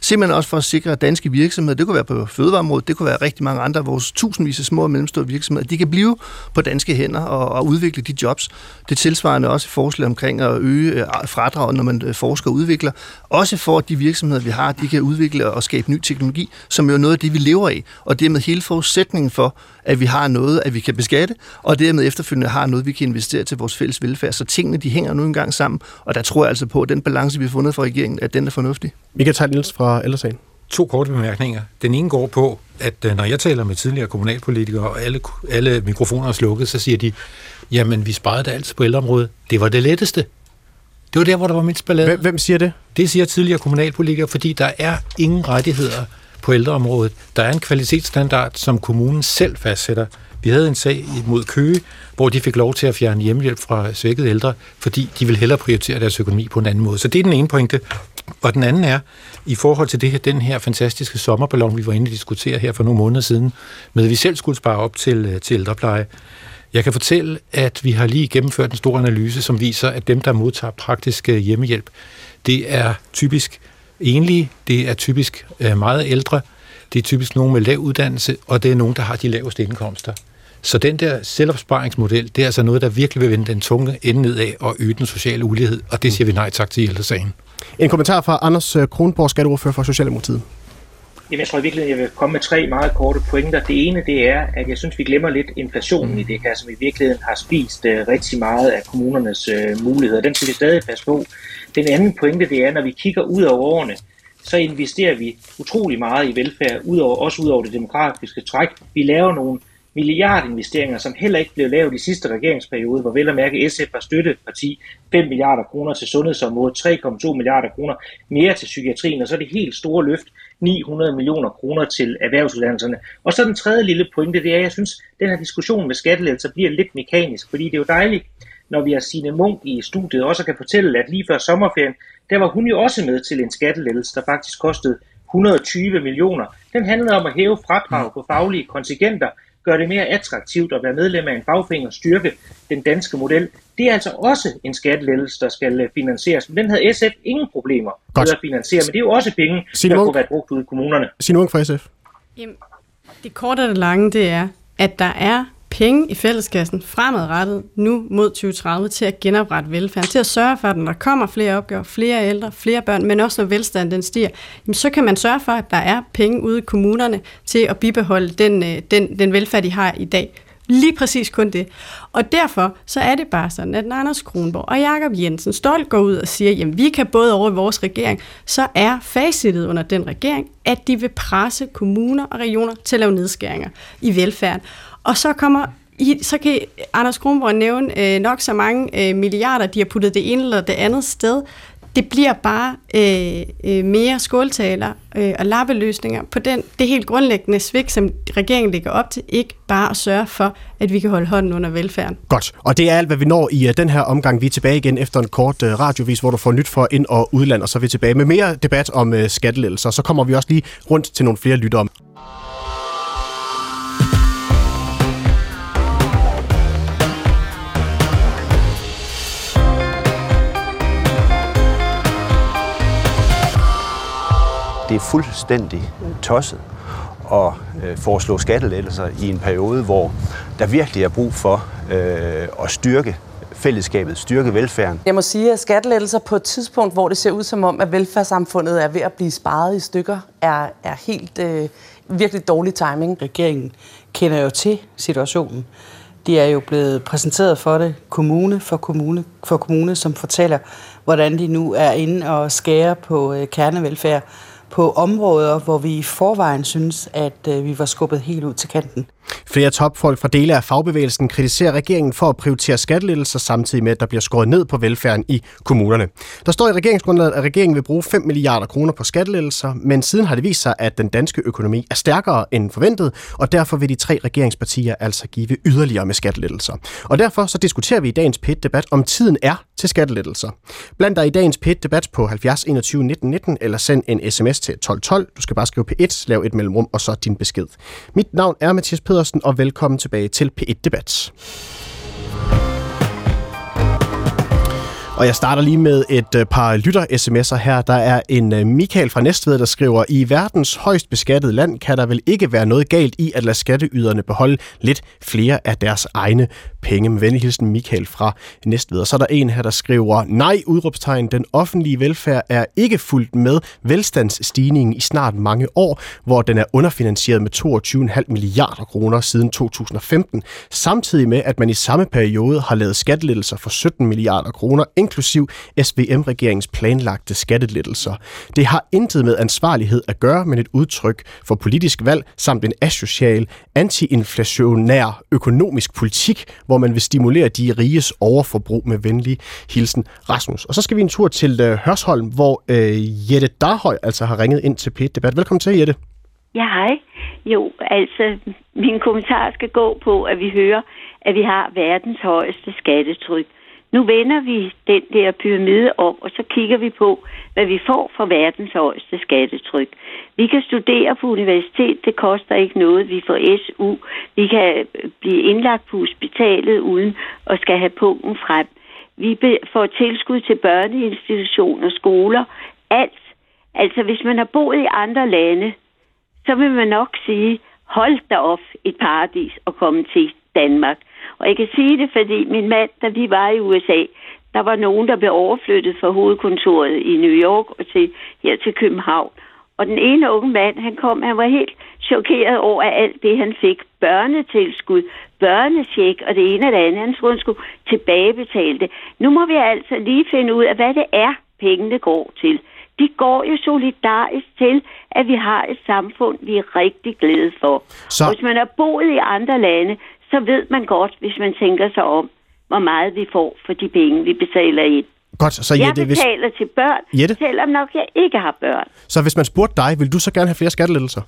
Simpelthen også for at sikre, at danske virksomheder, det kunne være på fødevareområdet, det kunne være rigtig mange andre af vores tusindvis af små og mellemstore virksomheder, de kan blive på danske hænder og, og udvikle de jobs. Det tilsvarende også et forslag omkring at øge øh, fradraget, når man øh, forsker og udvikler. Også for, at de virksomheder, vi har, de kan udvikle og skabe ny teknologi, som jo er noget af det, vi lever af. Og dermed hele forudsætningen for, at vi har noget, at vi kan beskatte, og dermed efterfølgende har noget, vi kan investere til vores fælles velfærd. Så tingene, de hænger nu engang sammen, og der tror jeg altså på, at den balance, vi har fundet fra regeringen, at den er fornuftig. Vi kan tage Niels fra Ellersagen. To korte bemærkninger. Den ene går på, at øh, når jeg taler med tidligere kommunalpolitikere, og alle, alle mikrofoner er slukket, så siger de, jamen vi sparede da altid på ældreområdet. Det var det letteste. Det var der, hvor der var mindst ballade. Hvem, hvem siger det? Det siger tidligere kommunalpolitikere, fordi der er ingen rettigheder på ældreområdet. Der er en kvalitetsstandard, som kommunen selv fastsætter. Vi havde en sag mod Køge, hvor de fik lov til at fjerne hjemmehjælp fra svækkede ældre, fordi de vil hellere prioritere deres økonomi på en anden måde. Så det er den ene pointe. Og den anden er, i forhold til det her, den her fantastiske sommerballon, vi var inde og diskutere her for nogle måneder siden, med at vi selv skulle spare op til, øh, til ældrepleje. Jeg kan fortælle, at vi har lige gennemført en stor analyse, som viser, at dem, der modtager praktisk øh, hjemmehjælp, det er typisk enlige, det er typisk øh, meget ældre, det er typisk nogen med lav uddannelse, og det er nogen, der har de laveste indkomster. Så den der selvopsparingsmodel, det er altså noget, der virkelig vil vende den tunge ende nedad og øge den sociale ulighed, og det siger vi nej tak til i ældresagen. En kommentar fra Anders øh, Kronborg, skatteordfører for Socialdemokratiet. Jamen, jeg tror virkelig, jeg vil komme med tre meget korte pointer. Det ene, det er, at jeg synes, vi glemmer lidt inflationen mm. i det her, som i virkeligheden har spist uh, rigtig meget af kommunernes uh, muligheder. Den skal vi stadig passe på. Den anden pointe, det er, når vi kigger ud over årene, så investerer vi utrolig meget i velfærd, ud over, også ud over det demografiske træk. Vi laver nogle milliardinvesteringer, som heller ikke blev lavet i sidste regeringsperiode, hvor vel at mærke SF var støtteparti 5 milliarder kroner til sundhedsområdet, 3,2 milliarder kroner mere til psykiatrien, og så er det helt store løft 900 millioner kroner til erhvervsuddannelserne. Og så den tredje lille pointe, det er, at jeg synes, at den her diskussion med skattelettelser bliver lidt mekanisk, fordi det er jo dejligt, når vi har sine Munk i studiet, også kan fortælle, at lige før sommerferien, der var hun jo også med til en skattelettelse, der faktisk kostede 120 millioner. Den handlede om at hæve fradrag på faglige kontingenter, gøre det mere attraktivt at være medlem af en fagforening og styrke den danske model. Det er altså også en skattelettelse, der skal øh, finansieres. Men den havde SF ingen problemer Godt. med at finansiere, men det er jo også penge, Signe der kunne være brugt ud i kommunerne. Signe Ung fra SF. Jamen, det korte og det lange, det er, at der er penge i fælleskassen fremadrettet nu mod 2030 til at genoprette velfærden, til at sørge for, at når der kommer flere opgaver, flere ældre, flere børn, men også når velstanden den stiger, jamen så kan man sørge for, at der er penge ude i kommunerne til at bibeholde den, øh, den, den velfærd, de har i dag. Lige præcis kun det. Og derfor så er det bare sådan, at Anders Kronborg og Jakob Jensen stolt går ud og siger, jamen vi kan både over i vores regering, så er facitet under den regering, at de vil presse kommuner og regioner til at lave nedskæringer i velfærden. Og så kommer I, så kan Anders Kronborg nævne øh, nok så mange øh, milliarder, de har puttet det ene eller det andet sted. Det bliver bare øh, øh, mere skåltaler øh, og lappeløsninger på den, det helt grundlæggende svigt, som regeringen ligger op til, ikke bare at sørge for, at vi kan holde hånden under velfærden. Godt, og det er alt, hvad vi når i uh, den her omgang. Vi er tilbage igen efter en kort uh, radiovis, hvor du får nyt for ind- og udland, og så er vi tilbage med mere debat om uh, skattelettelser. Så kommer vi også lige rundt til nogle flere lyttere. Det er fuldstændig tosset at øh, foreslå skattelettelser i en periode, hvor der virkelig er brug for øh, at styrke fællesskabet, styrke velfærden. Jeg må sige, at skattelettelser på et tidspunkt, hvor det ser ud som om, at velfærdssamfundet er ved at blive sparet i stykker, er, er helt øh, virkelig dårlig timing. Regeringen kender jo til situationen. De er jo blevet præsenteret for det kommune for kommune, for kommune som fortæller, hvordan de nu er inde og skære på øh, kernevelfærd på områder, hvor vi i forvejen synes, at øh, vi var skubbet helt ud til kanten. Flere topfolk fra dele af fagbevægelsen kritiserer regeringen for at prioritere skattelettelser samtidig med, at der bliver skåret ned på velfærden i kommunerne. Der står i regeringsgrundlaget, at regeringen vil bruge 5 milliarder kroner på skattelettelser, men siden har det vist sig, at den danske økonomi er stærkere end forventet, og derfor vil de tre regeringspartier altså give yderligere med skattelettelser. Og derfor så diskuterer vi i dagens pit debat om tiden er til skattelettelser. Bland dig i dagens pit debat på 70 21 19 19, eller send en sms til 1212. Du skal bare skrive P1, lav et mellemrum og så din besked. Mit navn er Mathias Pedersen, og velkommen tilbage til P1 Debat. Og jeg starter lige med et øh, par lytter-sms'er her. Der er en øh, Michael fra Næstved, der skriver, I verdens højst beskattede land kan der vel ikke være noget galt i at lade skatteyderne beholde lidt flere af deres egne penge. Med venlig hilsen Michael fra Næstved. Og så er der en her, der skriver, nej, udråbstegn, den offentlige velfærd er ikke fuldt med velstandsstigningen i snart mange år, hvor den er underfinansieret med 22,5 milliarder kroner siden 2015, samtidig med, at man i samme periode har lavet skattelettelser for 17 milliarder kroner, inklusiv SVM-regeringens planlagte skattelettelser. Det har intet med ansvarlighed at gøre, men et udtryk for politisk valg samt en asocial, antiinflationær økonomisk politik, hvor man vil stimulere de riges overforbrug med venlig hilsen Rasmus. Og så skal vi en tur til øh, Hørsholm, hvor øh, Jette Darhøj altså har ringet ind til p Debat. Velkommen til, Jette. Ja, hej. Jo, altså, min kommentar skal gå på, at vi hører, at vi har verdens højeste skattetryk. Nu vender vi den der pyramide om, og så kigger vi på, hvad vi får for verdens højeste skattetryk. Vi kan studere på universitet, det koster ikke noget. Vi får SU, vi kan blive indlagt på hospitalet uden at skal have punkten frem. Vi får tilskud til børneinstitutioner, skoler, alt. Altså, hvis man har boet i andre lande, så vil man nok sige, hold da op et paradis at komme til Danmark. Og jeg kan sige det, fordi min mand, da vi var i USA, der var nogen, der blev overflyttet fra hovedkontoret i New York og til, her til København. Og den ene unge mand, han kom, han var helt chokeret over alt det, han fik. Børnetilskud, børnesjek og det ene og det andet. Han troede, han skulle tilbagebetale det. Nu må vi altså lige finde ud af, hvad det er, pengene går til. De går jo solidarisk til, at vi har et samfund, vi er rigtig glade for. Så... Hvis man har boet i andre lande, så ved man godt, hvis man tænker sig om, hvor meget vi får for de penge, vi betaler ind. Godt, så Jette, jeg betaler hvis... til børn, Jette? selvom nok jeg ikke har børn. Så hvis man spurgte dig, vil du så gerne have flere skattelettelser?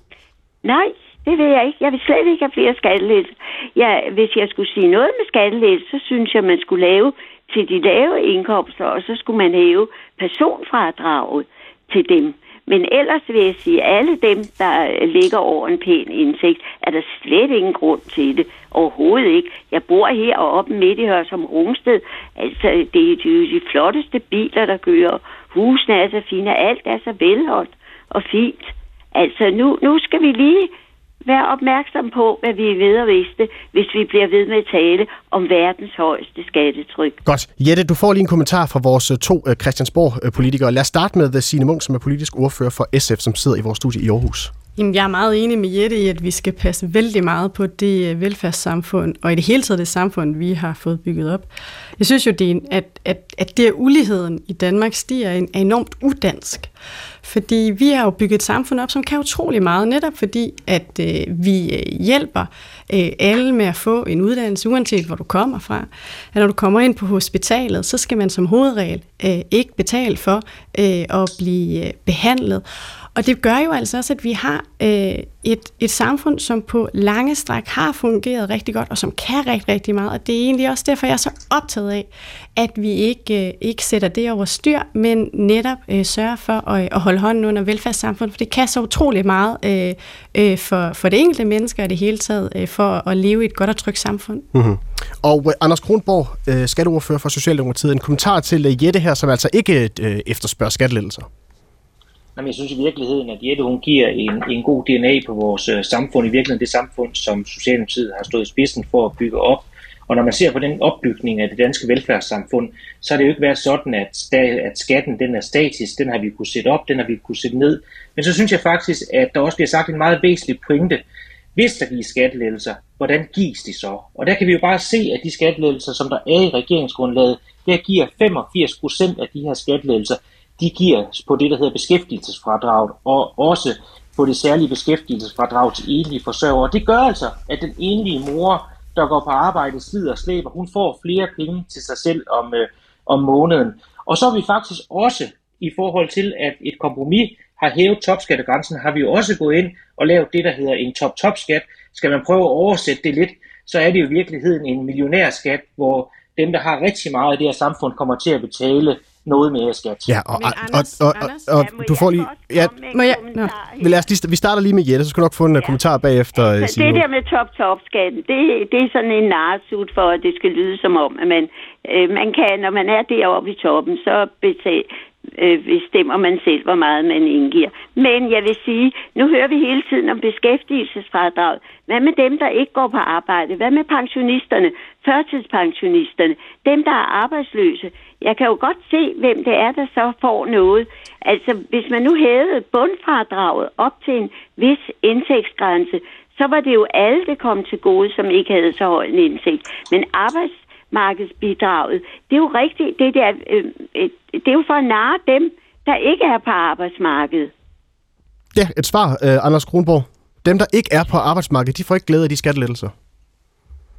Nej, det vil jeg ikke. Jeg vil slet ikke have flere skattelettelser. Ja, hvis jeg skulle sige noget med skattelettelser, så synes jeg, man skulle lave til de lave indkomster, og så skulle man hæve personfradraget til dem. Men ellers vil jeg sige, at alle dem, der ligger over en pæn indsigt, er der slet ingen grund til det. Overhovedet ikke. Jeg bor her og oppe midt i som Rungsted. Altså, det er de, de flotteste biler, der kører. Husene er så fine. Alt er så velholdt og fint. Altså, nu, nu skal vi lige være opmærksom på, hvad vi er ved at vidste, hvis vi bliver ved med at tale om verdens højeste skattetryk. Godt. Jette, du får lige en kommentar fra vores to uh, Christiansborg-politikere. Lad os starte med Signe Munk, som er politisk ordfører for SF, som sidder i vores studie i Aarhus. Jamen, jeg er meget enig med Jette i, at vi skal passe vældig meget på det øh, velfærdssamfund, og i det hele taget det samfund, vi har fået bygget op. Jeg synes jo, det er, at, at, at det, at uligheden i Danmark stiger, er enormt udansk. Fordi vi har jo bygget et samfund op, som kan utrolig meget, netop fordi, at øh, vi øh, hjælper øh, alle med at få en uddannelse, uanset hvor du kommer fra. At når du kommer ind på hospitalet, så skal man som hovedregel øh, ikke betale for øh, at blive øh, behandlet. Og det gør jo altså også, at vi har øh, et, et samfund, som på lange stræk har fungeret rigtig godt, og som kan rigtig, rigtig meget. Og det er egentlig også derfor, jeg er så optaget af, at vi ikke, øh, ikke sætter det over styr, men netop øh, sørger for at, at holde hånden under velfærdssamfundet, for det kan så utrolig meget øh, øh, for, for det enkelte menneske og det hele taget, øh, for at leve i et godt og trygt samfund. Mm-hmm. Og øh, Anders Kronborg, uh, skatteordfører for Socialdemokratiet, en kommentar til øh, Jette her, som altså ikke uh, efterspørger skattelettelser. Jamen, jeg synes i virkeligheden, at Jette hun giver en, en god DNA på vores øh, samfund, i virkeligheden det samfund, som Socialdemokratiet har stået i spidsen for at bygge op. Og når man ser på den opbygning af det danske velfærdssamfund, så har det jo ikke været sådan, at, at skatten den er statisk, den har vi kunne sætte op, den har vi kunne sætte ned. Men så synes jeg faktisk, at der også bliver sagt en meget væsentlig pointe. Hvis der gives skattelettelser, hvordan gives de så? Og der kan vi jo bare se, at de skattelettelser, som der er i regeringsgrundlaget, der giver 85 procent af de her skattelettelser, de giver på det, der hedder beskæftigelsesfradraget, og også på det særlige beskæftigelsesfradrag til enlige forsørgere. Det gør altså, at den enlige mor, der går på arbejde, slider og slæber, hun får flere penge til sig selv om, øh, om måneden. Og så har vi faktisk også i forhold til, at et kompromis har hævet topskattegrænsen, har vi jo også gået ind og lavet det, der hedder en top-top-skat. Skal man prøve at oversætte det lidt, så er det jo i virkeligheden en millionærskat, hvor dem, der har rigtig meget i det her samfund, kommer til at betale noget mere skat. Ja, og, og, Anders, og, og, og, og du får lige... Ja, må jeg, no. vi, lad os lige, vi starter lige med Jette, så skal du nok få en ja. kommentar bagefter. Altså, det der med top-top-skatten, det, det er sådan en narsut for, at det skal lyde som om, at man, øh, man kan, når man er deroppe i toppen, så betal, øh, bestemmer man selv, hvor meget man indgiver. Men jeg vil sige, nu hører vi hele tiden om beskæftigelsesfradrag. Hvad med dem, der ikke går på arbejde? Hvad med pensionisterne, førtidspensionisterne, dem, der er arbejdsløse? Jeg kan jo godt se, hvem det er, der så får noget. Altså, hvis man nu hævede bundfradraget op til en vis indtægtsgrænse, så var det jo alle, der kom til gode, som ikke havde så høj en indtægt. Men arbejds arbejdsmarkedsbidraget, det er jo rigtigt, det, der, øh, øh, det er jo for at narre dem, der ikke er på arbejdsmarkedet. Ja, et svar, uh, Anders Kronborg. Dem, der ikke er på arbejdsmarkedet, de får ikke glæde af de skattelettelser.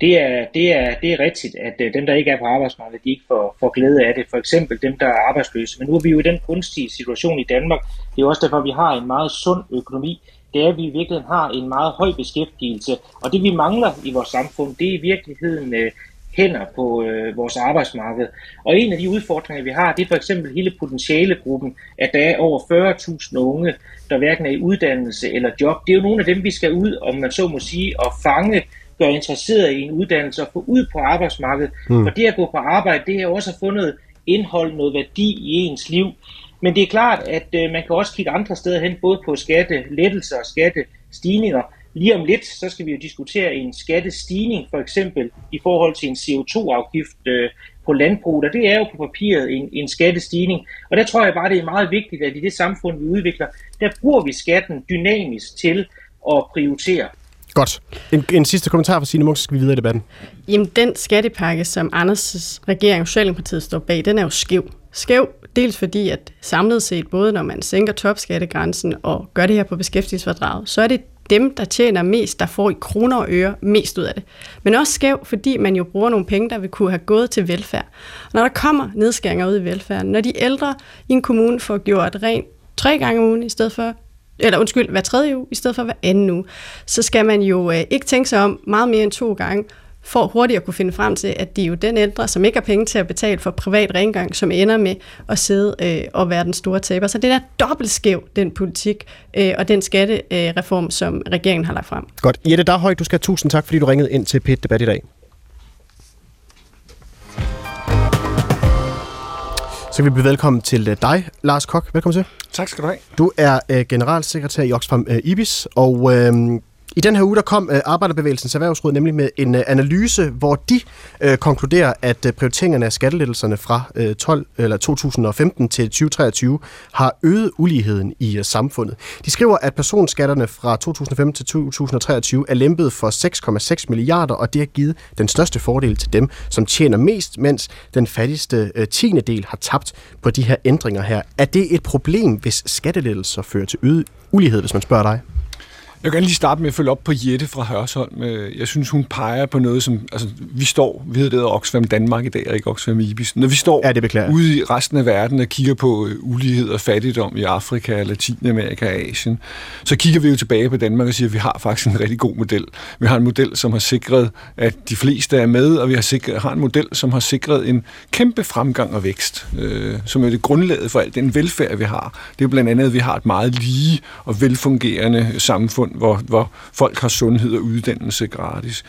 Det er, det er, det er rigtigt, at øh, dem, der ikke er på arbejdsmarkedet, de ikke får, får glæde af det. For eksempel dem, der er arbejdsløse. Men nu er vi jo i den kunstige situation i Danmark. Det er også derfor, vi har en meget sund økonomi. Det er, at vi i virkeligheden har en meget høj beskæftigelse. Og det, vi mangler i vores samfund, det er i virkeligheden øh, hænder på øh, vores arbejdsmarked. Og en af de udfordringer, vi har, det er for eksempel hele potentialegruppen, at der er over 40.000 unge, der hverken er i uddannelse eller job. Det er jo nogle af dem, vi skal ud, om man så må sige, og fange gøre interesseret i en uddannelse og få ud på arbejdsmarkedet. Mm. For det at gå på arbejde, det er også at få noget indhold, noget værdi i ens liv. Men det er klart, at øh, man kan også kigge andre steder hen, både på skattelettelser og skattestigninger. Lige om lidt, så skal vi jo diskutere en skattestigning, for eksempel i forhold til en CO2-afgift øh, på landbruget, og det er jo på papiret en, en skattestigning. Og der tror jeg bare, det er meget vigtigt, at i det samfund, vi udvikler, der bruger vi skatten dynamisk til at prioritere. Godt. En, en sidste kommentar fra Signe Munk, så skal vi videre i debatten. Jamen, den skattepakke, som Anders' regering og Socialdemokratiet står bag, den er jo skæv. Skæv, dels fordi, at samlet set, både når man sænker topskattegrænsen og gør det her på beskæftigelsesfordraget, så er det dem, der tjener mest, der får i kroner og øre mest ud af det. Men også skæv, fordi man jo bruger nogle penge, der vil kunne have gået til velfærd. Når der kommer nedskæringer ud i velfærden, når de ældre i en kommune får gjort rent tre gange om ugen i stedet for eller undskyld, hver tredje uge, i stedet for hver anden uge, så skal man jo øh, ikke tænke sig om meget mere end to gange, for hurtigt at kunne finde frem til, at de er jo den ældre, som ikke har penge til at betale for privat rengøring, som ender med at sidde øh, og være den store taber. Så det er dobbelt skæv, den politik øh, og den skattereform, øh, som regeringen har lagt frem. Godt. Jette Darhøj, du skal have tusind tak, fordi du ringede ind til PET Debat i dag. Så vi byde velkommen til øh, dig, Lars Kok. Velkommen til. Tak skal du have. Du er øh, generalsekretær i Oxfam øh, IBIS, og øh, i den her uge der kom øh, Arbejderbevægelsens Erhvervsråd nemlig med en øh, analyse, hvor de øh, konkluderer, at øh, prioriteringerne af skattelettelserne fra øh, 12, eller 2015 til 2023 har øget uligheden i øh, samfundet. De skriver, at personskatterne fra 2015 til 2023 er lempet for 6,6 milliarder, og det har givet den største fordel til dem, som tjener mest, mens den fattigste øh, tiende del har tabt på de her ændringer her. Er det et problem, hvis skattelettelser fører til øget ulighed, hvis man spørger dig? Jeg kan lige starte med at følge op på Jette fra Hørsholm. Jeg synes, hun peger på noget, som... Altså, vi står, vi hedder Oxfam Danmark i dag, og ikke Oxfam Ibis. Når vi står ja, det ude i resten af verden og kigger på øh, ulighed og fattigdom i Afrika, Latinamerika og Asien, så kigger vi jo tilbage på Danmark og siger, at vi har faktisk en rigtig god model. Vi har en model, som har sikret, at de fleste er med, og vi har, sikret, har en model, som har sikret en kæmpe fremgang og vækst, øh, som er det grundlaget for alt den velfærd, vi har. Det er blandt andet, at vi har et meget lige og velfungerende samfund, samfund, hvor, hvor folk har sundhed og uddannelse gratis.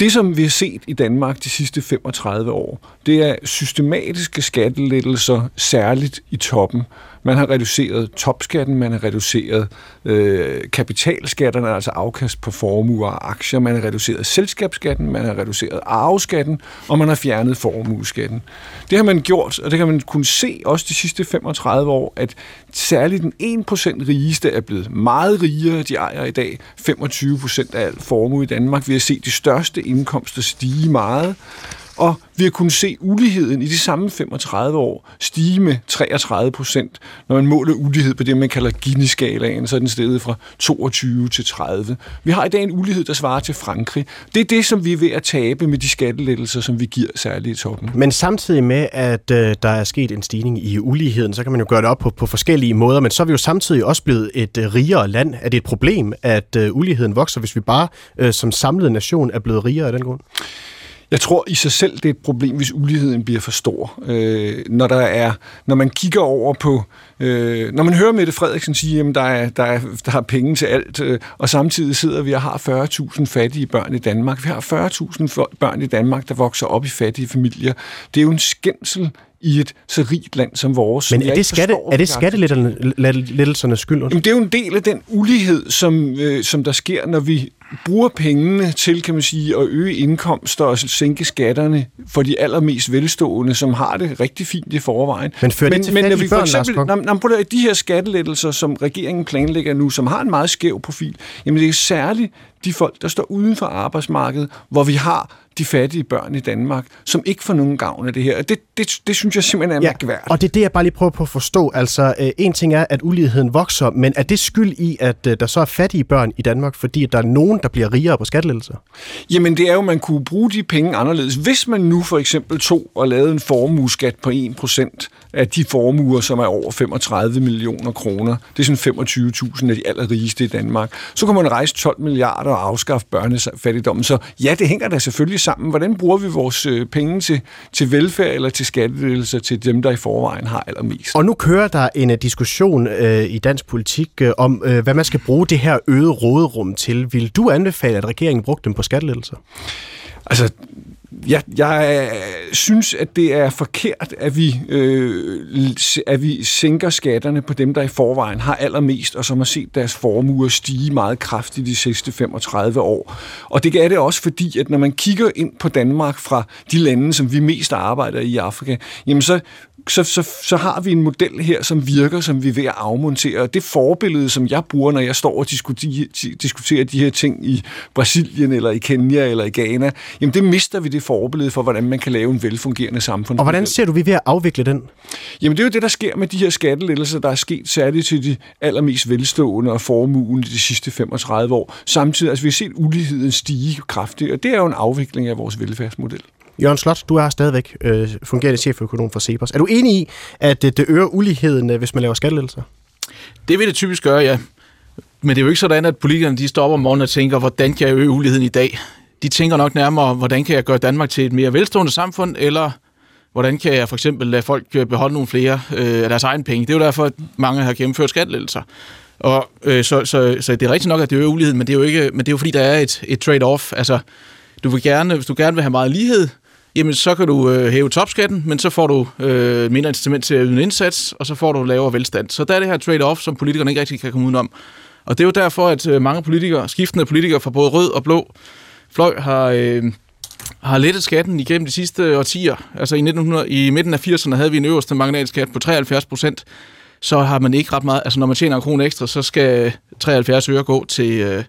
Det, som vi har set i Danmark de sidste 35 år, det er systematiske skattelettelser, særligt i toppen. Man har reduceret topskatten, man har reduceret øh, kapitalskatterne, altså afkast på formuer og aktier, man har reduceret selskabsskatten, man har reduceret arveskatten, og man har fjernet formueskatten. Det har man gjort, og det kan man kunne se også de sidste 35 år, at særligt den 1% rigeste er blevet meget rigere. De ejer i dag 25% af al formue i Danmark. Vi har set de største indkomster stige meget. Og vi har kunnet se uligheden i de samme 35 år stige med 33 procent. Når man måler ulighed på det, man kalder Gini-skalaen, så er den steget fra 22 til 30. Vi har i dag en ulighed, der svarer til Frankrig. Det er det, som vi er ved at tabe med de skattelettelser, som vi giver særligt i toppen. Men samtidig med, at øh, der er sket en stigning i uligheden, så kan man jo gøre det op på, på forskellige måder, men så er vi jo samtidig også blevet et øh, rigere land. Er det et problem, at øh, uligheden vokser, hvis vi bare øh, som samlet nation er blevet rigere af den grund? Jeg tror i sig selv, det er et problem, hvis uligheden bliver for stor. Øh, når, der er, når man kigger over på... Øh, når man hører Mette Frederiksen sige, at der er, der, er, der er penge til alt, øh, og samtidig sidder vi og har 40.000 fattige børn i Danmark. Vi har 40.000 børn i Danmark, der vokser op i fattige familier. Det er jo en skændsel i et så rigt land som vores. Men er det, skatte, er det skattelettelsernes skyld? Jamen, det er jo en del af den ulighed, som, øh, som der sker, når vi bruger pengene til, kan man sige, at øge indkomster og sænke skatterne for de allermest velstående, som har det rigtig fint i forvejen. Men fører det til men, når vi for eksempel, når, når, de her skattelettelser, som regeringen planlægger nu, som har en meget skæv profil, jamen det er særligt de folk, der står uden for arbejdsmarkedet, hvor vi har de fattige børn i Danmark, som ikke får nogen gavn af det her. Det, det, det synes jeg simpelthen er ja, mærkværdigt. Og det er det, jeg bare lige prøver på at forstå. Altså, øh, en ting er, at uligheden vokser, men er det skyld i, at øh, der så er fattige børn i Danmark, fordi der er nogen, der bliver rigere på skattelettelser? Jamen, det er jo, at man kunne bruge de penge anderledes. Hvis man nu for eksempel tog og lavede en formueskat på 1% af de formuer, som er over 35 millioner kroner, det er sådan 25.000 af de allerrigeste i Danmark, så kan man rejse 12 milliarder og afskaffe børnefattigdommen. Så ja, det hænger da selvfølgelig sammen. Hvordan bruger vi vores øh, penge til, til velfærd eller til skattelettelser til dem, der i forvejen har allermest? Og nu kører der en uh, diskussion uh, i dansk politik uh, om, uh, hvad man skal bruge det her øget råderum til. Vil du anbefale, at regeringen brugte dem på skattelettelser? Altså, jeg, jeg synes, at det er forkert, at vi, øh, at vi sænker skatterne på dem, der i forvejen har allermest, og som har set deres formuer stige meget kraftigt de sidste 35 år. Og det er det også fordi, at når man kigger ind på Danmark fra de lande, som vi mest arbejder i Afrika, jamen så så, så, så har vi en model her, som virker, som vi er ved at afmontere. Det forbillede, som jeg bruger, når jeg står og diskuterer, diskuterer de her ting i Brasilien, eller i Kenya, eller i Ghana, jamen det mister vi det forbillede for, hvordan man kan lave en velfungerende samfund. Og hvordan ser du, vi ved at afvikle den? Jamen det er jo det, der sker med de her skattelettelser, der er sket særligt til de allermest velstående og formuen de sidste 35 år. Samtidig, altså vi har set uligheden stige kraftigt, og det er jo en afvikling af vores velfærdsmodel. Jørgen Slot, du er stadigvæk øh, fungerende cheføkonom for Cepos. Er du enig i, at det, det øger uligheden, øh, hvis man laver skattelettelser? Det vil det typisk gøre, ja. Men det er jo ikke sådan, at politikerne de stopper om morgenen og tænker, hvordan kan jeg øge uligheden i dag? De tænker nok nærmere, hvordan kan jeg gøre Danmark til et mere velstående samfund, eller hvordan kan jeg for eksempel lade folk øh, beholde nogle flere øh, af deres egen penge. Det er jo derfor, at mange har gennemført skattelettelser. Og, øh, så, så, så det er rigtigt nok, at det øger uligheden, men det er jo, ikke, men det er jo fordi, der er et, et trade-off. Altså, du vil gerne, hvis du gerne vil have meget lighed, jamen så kan du øh, hæve topskatten, men så får du øh, mindre incitament til at yde en indsats, og så får du lavere velstand. Så der er det her trade-off, som politikerne ikke rigtig kan komme udenom. Og det er jo derfor, at øh, mange politikere, skiftende politikere fra både rød og blå fløj, har, øh, har lettet skatten igennem de sidste årtier. Altså i, 1900, i midten af 80'erne havde vi en øverste marginalskat på 73 procent. Så har man ikke ret meget, altså når man tjener en krone ekstra, så skal 73 øre gå til, øh,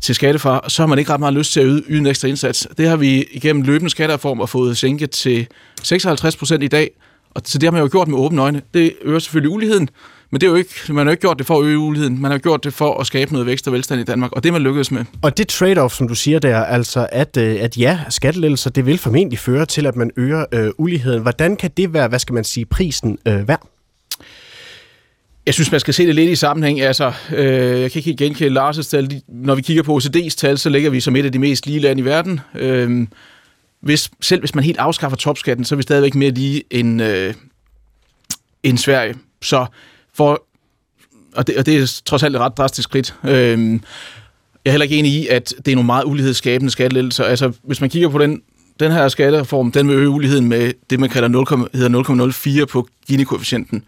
til skattefar, så har man ikke ret meget lyst til at yde, yde en ekstra indsats. Det har vi igennem løbende skattereformer fået sænket til 56 procent i dag, og så det har man jo gjort med åbne øjne. Det øger selvfølgelig uligheden, men det er jo ikke, man har jo ikke gjort det for at øge uligheden. Man har gjort det for at skabe noget vækst og velstand i Danmark, og det er man lykkedes med. Og det trade-off, som du siger der, altså at, øh, at ja, skattelettelser, det vil formentlig føre til, at man øger øh, uligheden. Hvordan kan det være, hvad skal man sige, prisen øh, værd? Jeg synes, man skal se det lidt i sammenhæng. Altså, øh, jeg kan ikke helt genkende Lars' tal. Når vi kigger på OECD's tal, så ligger vi som et af de mest lige lande i verden. Øh, hvis, selv hvis man helt afskaffer topskatten, så er vi stadigvæk mere lige end, øh, end Sverige. Så for, og, det, og det er trods alt et ret drastisk skridt. Øh, jeg er heller ikke enig i, at det er nogle meget ulighedsskabende skattelettelser. Altså, hvis man kigger på den, den her skattereform, den vil øge uligheden med det, man kalder 0, hedder 0,04 på Gini-koefficienten.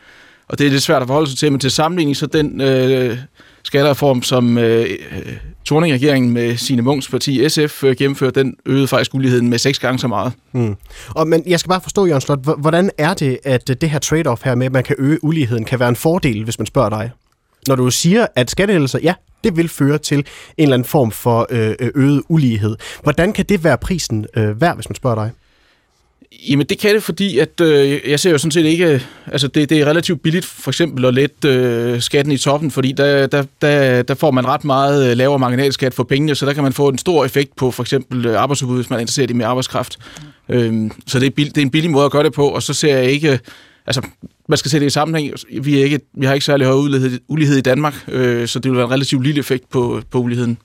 Og det er lidt svært at forholde sig til, men til sammenligning så den øh, skattereform, som øh, øh Torning-regeringen med sine Munchs parti SF øh, gennemførte, den øgede faktisk uligheden med seks gange så meget. Mm. Og, men jeg skal bare forstå, Jørgen Slot, hvordan er det, at øh, det her trade-off her med, at man kan øge uligheden, kan være en fordel, hvis man spørger dig? Når du siger, at skattelettelser, ja, det vil føre til en eller anden form for øh, øh øget ulighed. Hvordan kan det være prisen øh, værd, hvis man spørger dig? Jamen det kan det, fordi at øh, jeg ser jo sådan set ikke, altså det, det er relativt billigt for eksempel at lette øh, skatten i toppen, fordi der, der, der, der får man ret meget øh, lavere marginalskat for pengene, så der kan man få en stor effekt på for eksempel øh, arbejdsudbud, hvis man er interesseret i mere arbejdskraft. Mm. Øhm, så det er, bill, det er en billig måde at gøre det på, og så ser jeg ikke, altså man skal se det i sammenhæng, vi, er ikke, vi har ikke særlig høj ulighed, ulighed i Danmark, øh, så det vil være en relativt lille effekt på, på uligheden.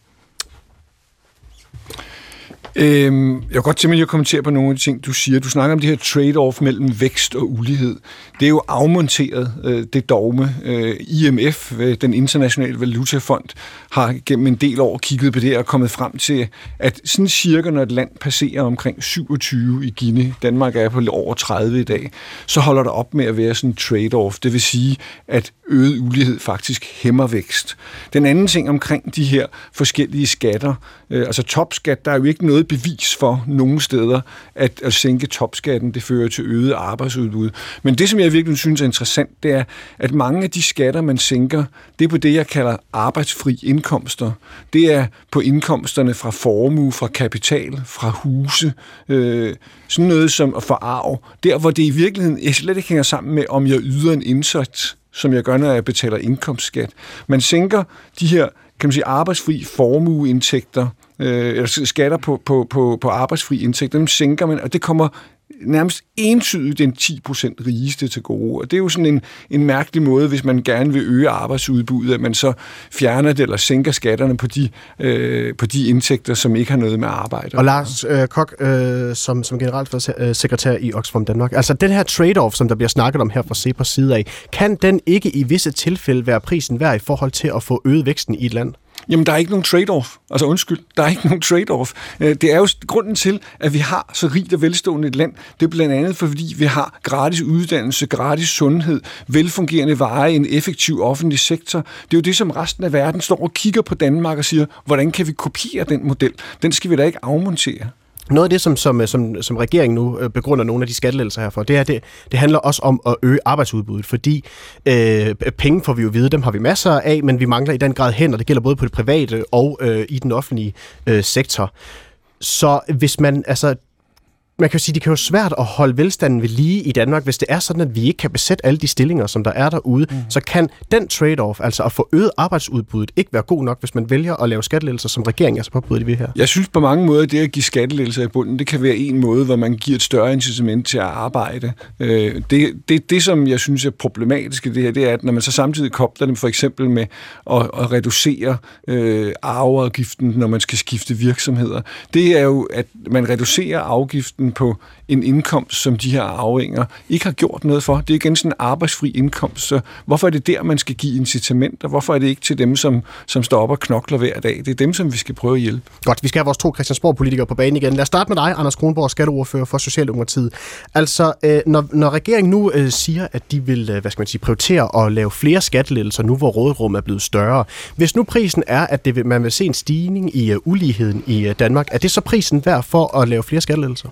Øhm, jeg kan godt tænke mig at kommentere på nogle af de ting, du siger. Du snakker om det her trade-off mellem vækst og ulighed. Det er jo afmonteret, øh, det dogme. Øh, IMF, øh, den internationale valutafond, har gennem en del år kigget på det og kommet frem til, at sådan cirka når et land passerer omkring 27 i Gini, Danmark er på over 30 i dag, så holder der op med at være sådan en trade-off. Det vil sige, at øget ulighed faktisk hæmmer vækst. Den anden ting omkring de her forskellige skatter, øh, altså topskat, der er jo ikke noget bevis for nogle steder, at at sænke topskatten, det fører til øget arbejdsudbud. Men det, som jeg virkelig synes er interessant, det er, at mange af de skatter, man sænker, det er på det, jeg kalder arbejdsfri indkomster. Det er på indkomsterne fra formue, fra kapital, fra huse, øh, sådan noget som at forarve. arv. Der, hvor det i virkeligheden jeg slet ikke hænger sammen med, om jeg yder en indsats, som jeg gør, når jeg betaler indkomstskat. Man sænker de her kan man sige, arbejdsfri formueindtægter, øh, eller skatter på, på, på, på arbejdsfri indtægter, dem sænker man, og det kommer nærmest entydigt den 10% rigeste til gode. Og det er jo sådan en, en mærkelig måde, hvis man gerne vil øge arbejdsudbuddet, at man så fjerner det eller sænker skatterne på de, øh, på de indtægter, som ikke har noget med arbejde. Og Lars øh, Kok, øh, som, som generalsekretær i Oxfam Danmark, altså den her trade-off, som der bliver snakket om her fra CEPOS side af, kan den ikke i visse tilfælde være prisen værd i forhold til at få øget væksten i et land? Jamen, der er ikke nogen trade-off. Altså undskyld, der er ikke nogen trade-off. Øh, det er jo grunden til, at vi har så rigt og velstående et land. Det er blandt andet, fordi vi har gratis uddannelse, gratis sundhed, velfungerende veje, en effektiv offentlig sektor. Det er jo det, som resten af verden står og kigger på Danmark og siger, hvordan kan vi kopiere den model? Den skal vi da ikke afmontere. Noget af det, som, som, øh, som, som regeringen nu øh, begrunder nogle af de skattelettelser herfor, det er, det, det handler også om at øge arbejdsudbuddet, fordi øh, penge får vi jo vide, dem har vi masser af, men vi mangler i den grad hænder. Det gælder både på det private og øh, i den offentlige øh, sektor. Så hvis man, altså man kan jo sige, det kan jo svært at holde velstanden ved lige i Danmark, hvis det er sådan, at vi ikke kan besætte alle de stillinger, som der er derude. Mm. Så kan den trade-off, altså at få øget arbejdsudbuddet, ikke være god nok, hvis man vælger at lave skattelettelser, som regeringen altså påbudt ved her? Jeg synes på mange måder, at det at give skattelettelser i bunden, det kan være en måde, hvor man giver et større incitament til at arbejde. Øh, det, det, det, som jeg synes er problematisk i det her, det er, at når man så samtidig kobler dem for eksempel med at, at reducere øh, arveafgiften, når man skal skifte virksomheder, det er jo, at man reducerer afgiften skatten på en indkomst, som de her arvinger ikke har gjort noget for. Det er igen sådan en arbejdsfri indkomst, så hvorfor er det der, man skal give incitamenter? Hvorfor er det ikke til dem, som, som står op og knokler hver dag? Det er dem, som vi skal prøve at hjælpe. Godt, vi skal have vores to Christiansborg-politikere på banen igen. Lad os starte med dig, Anders Kronborg, skatteordfører for Socialdemokratiet. Altså, øh, når, når regeringen nu øh, siger, at de vil øh, hvad skal man sige, prioritere at lave flere skattelettelser nu, hvor rådrummet er blevet større. Hvis nu prisen er, at det vil, man vil se en stigning i uh, uligheden i uh, Danmark, er det så prisen værd for at lave flere skattelettelser?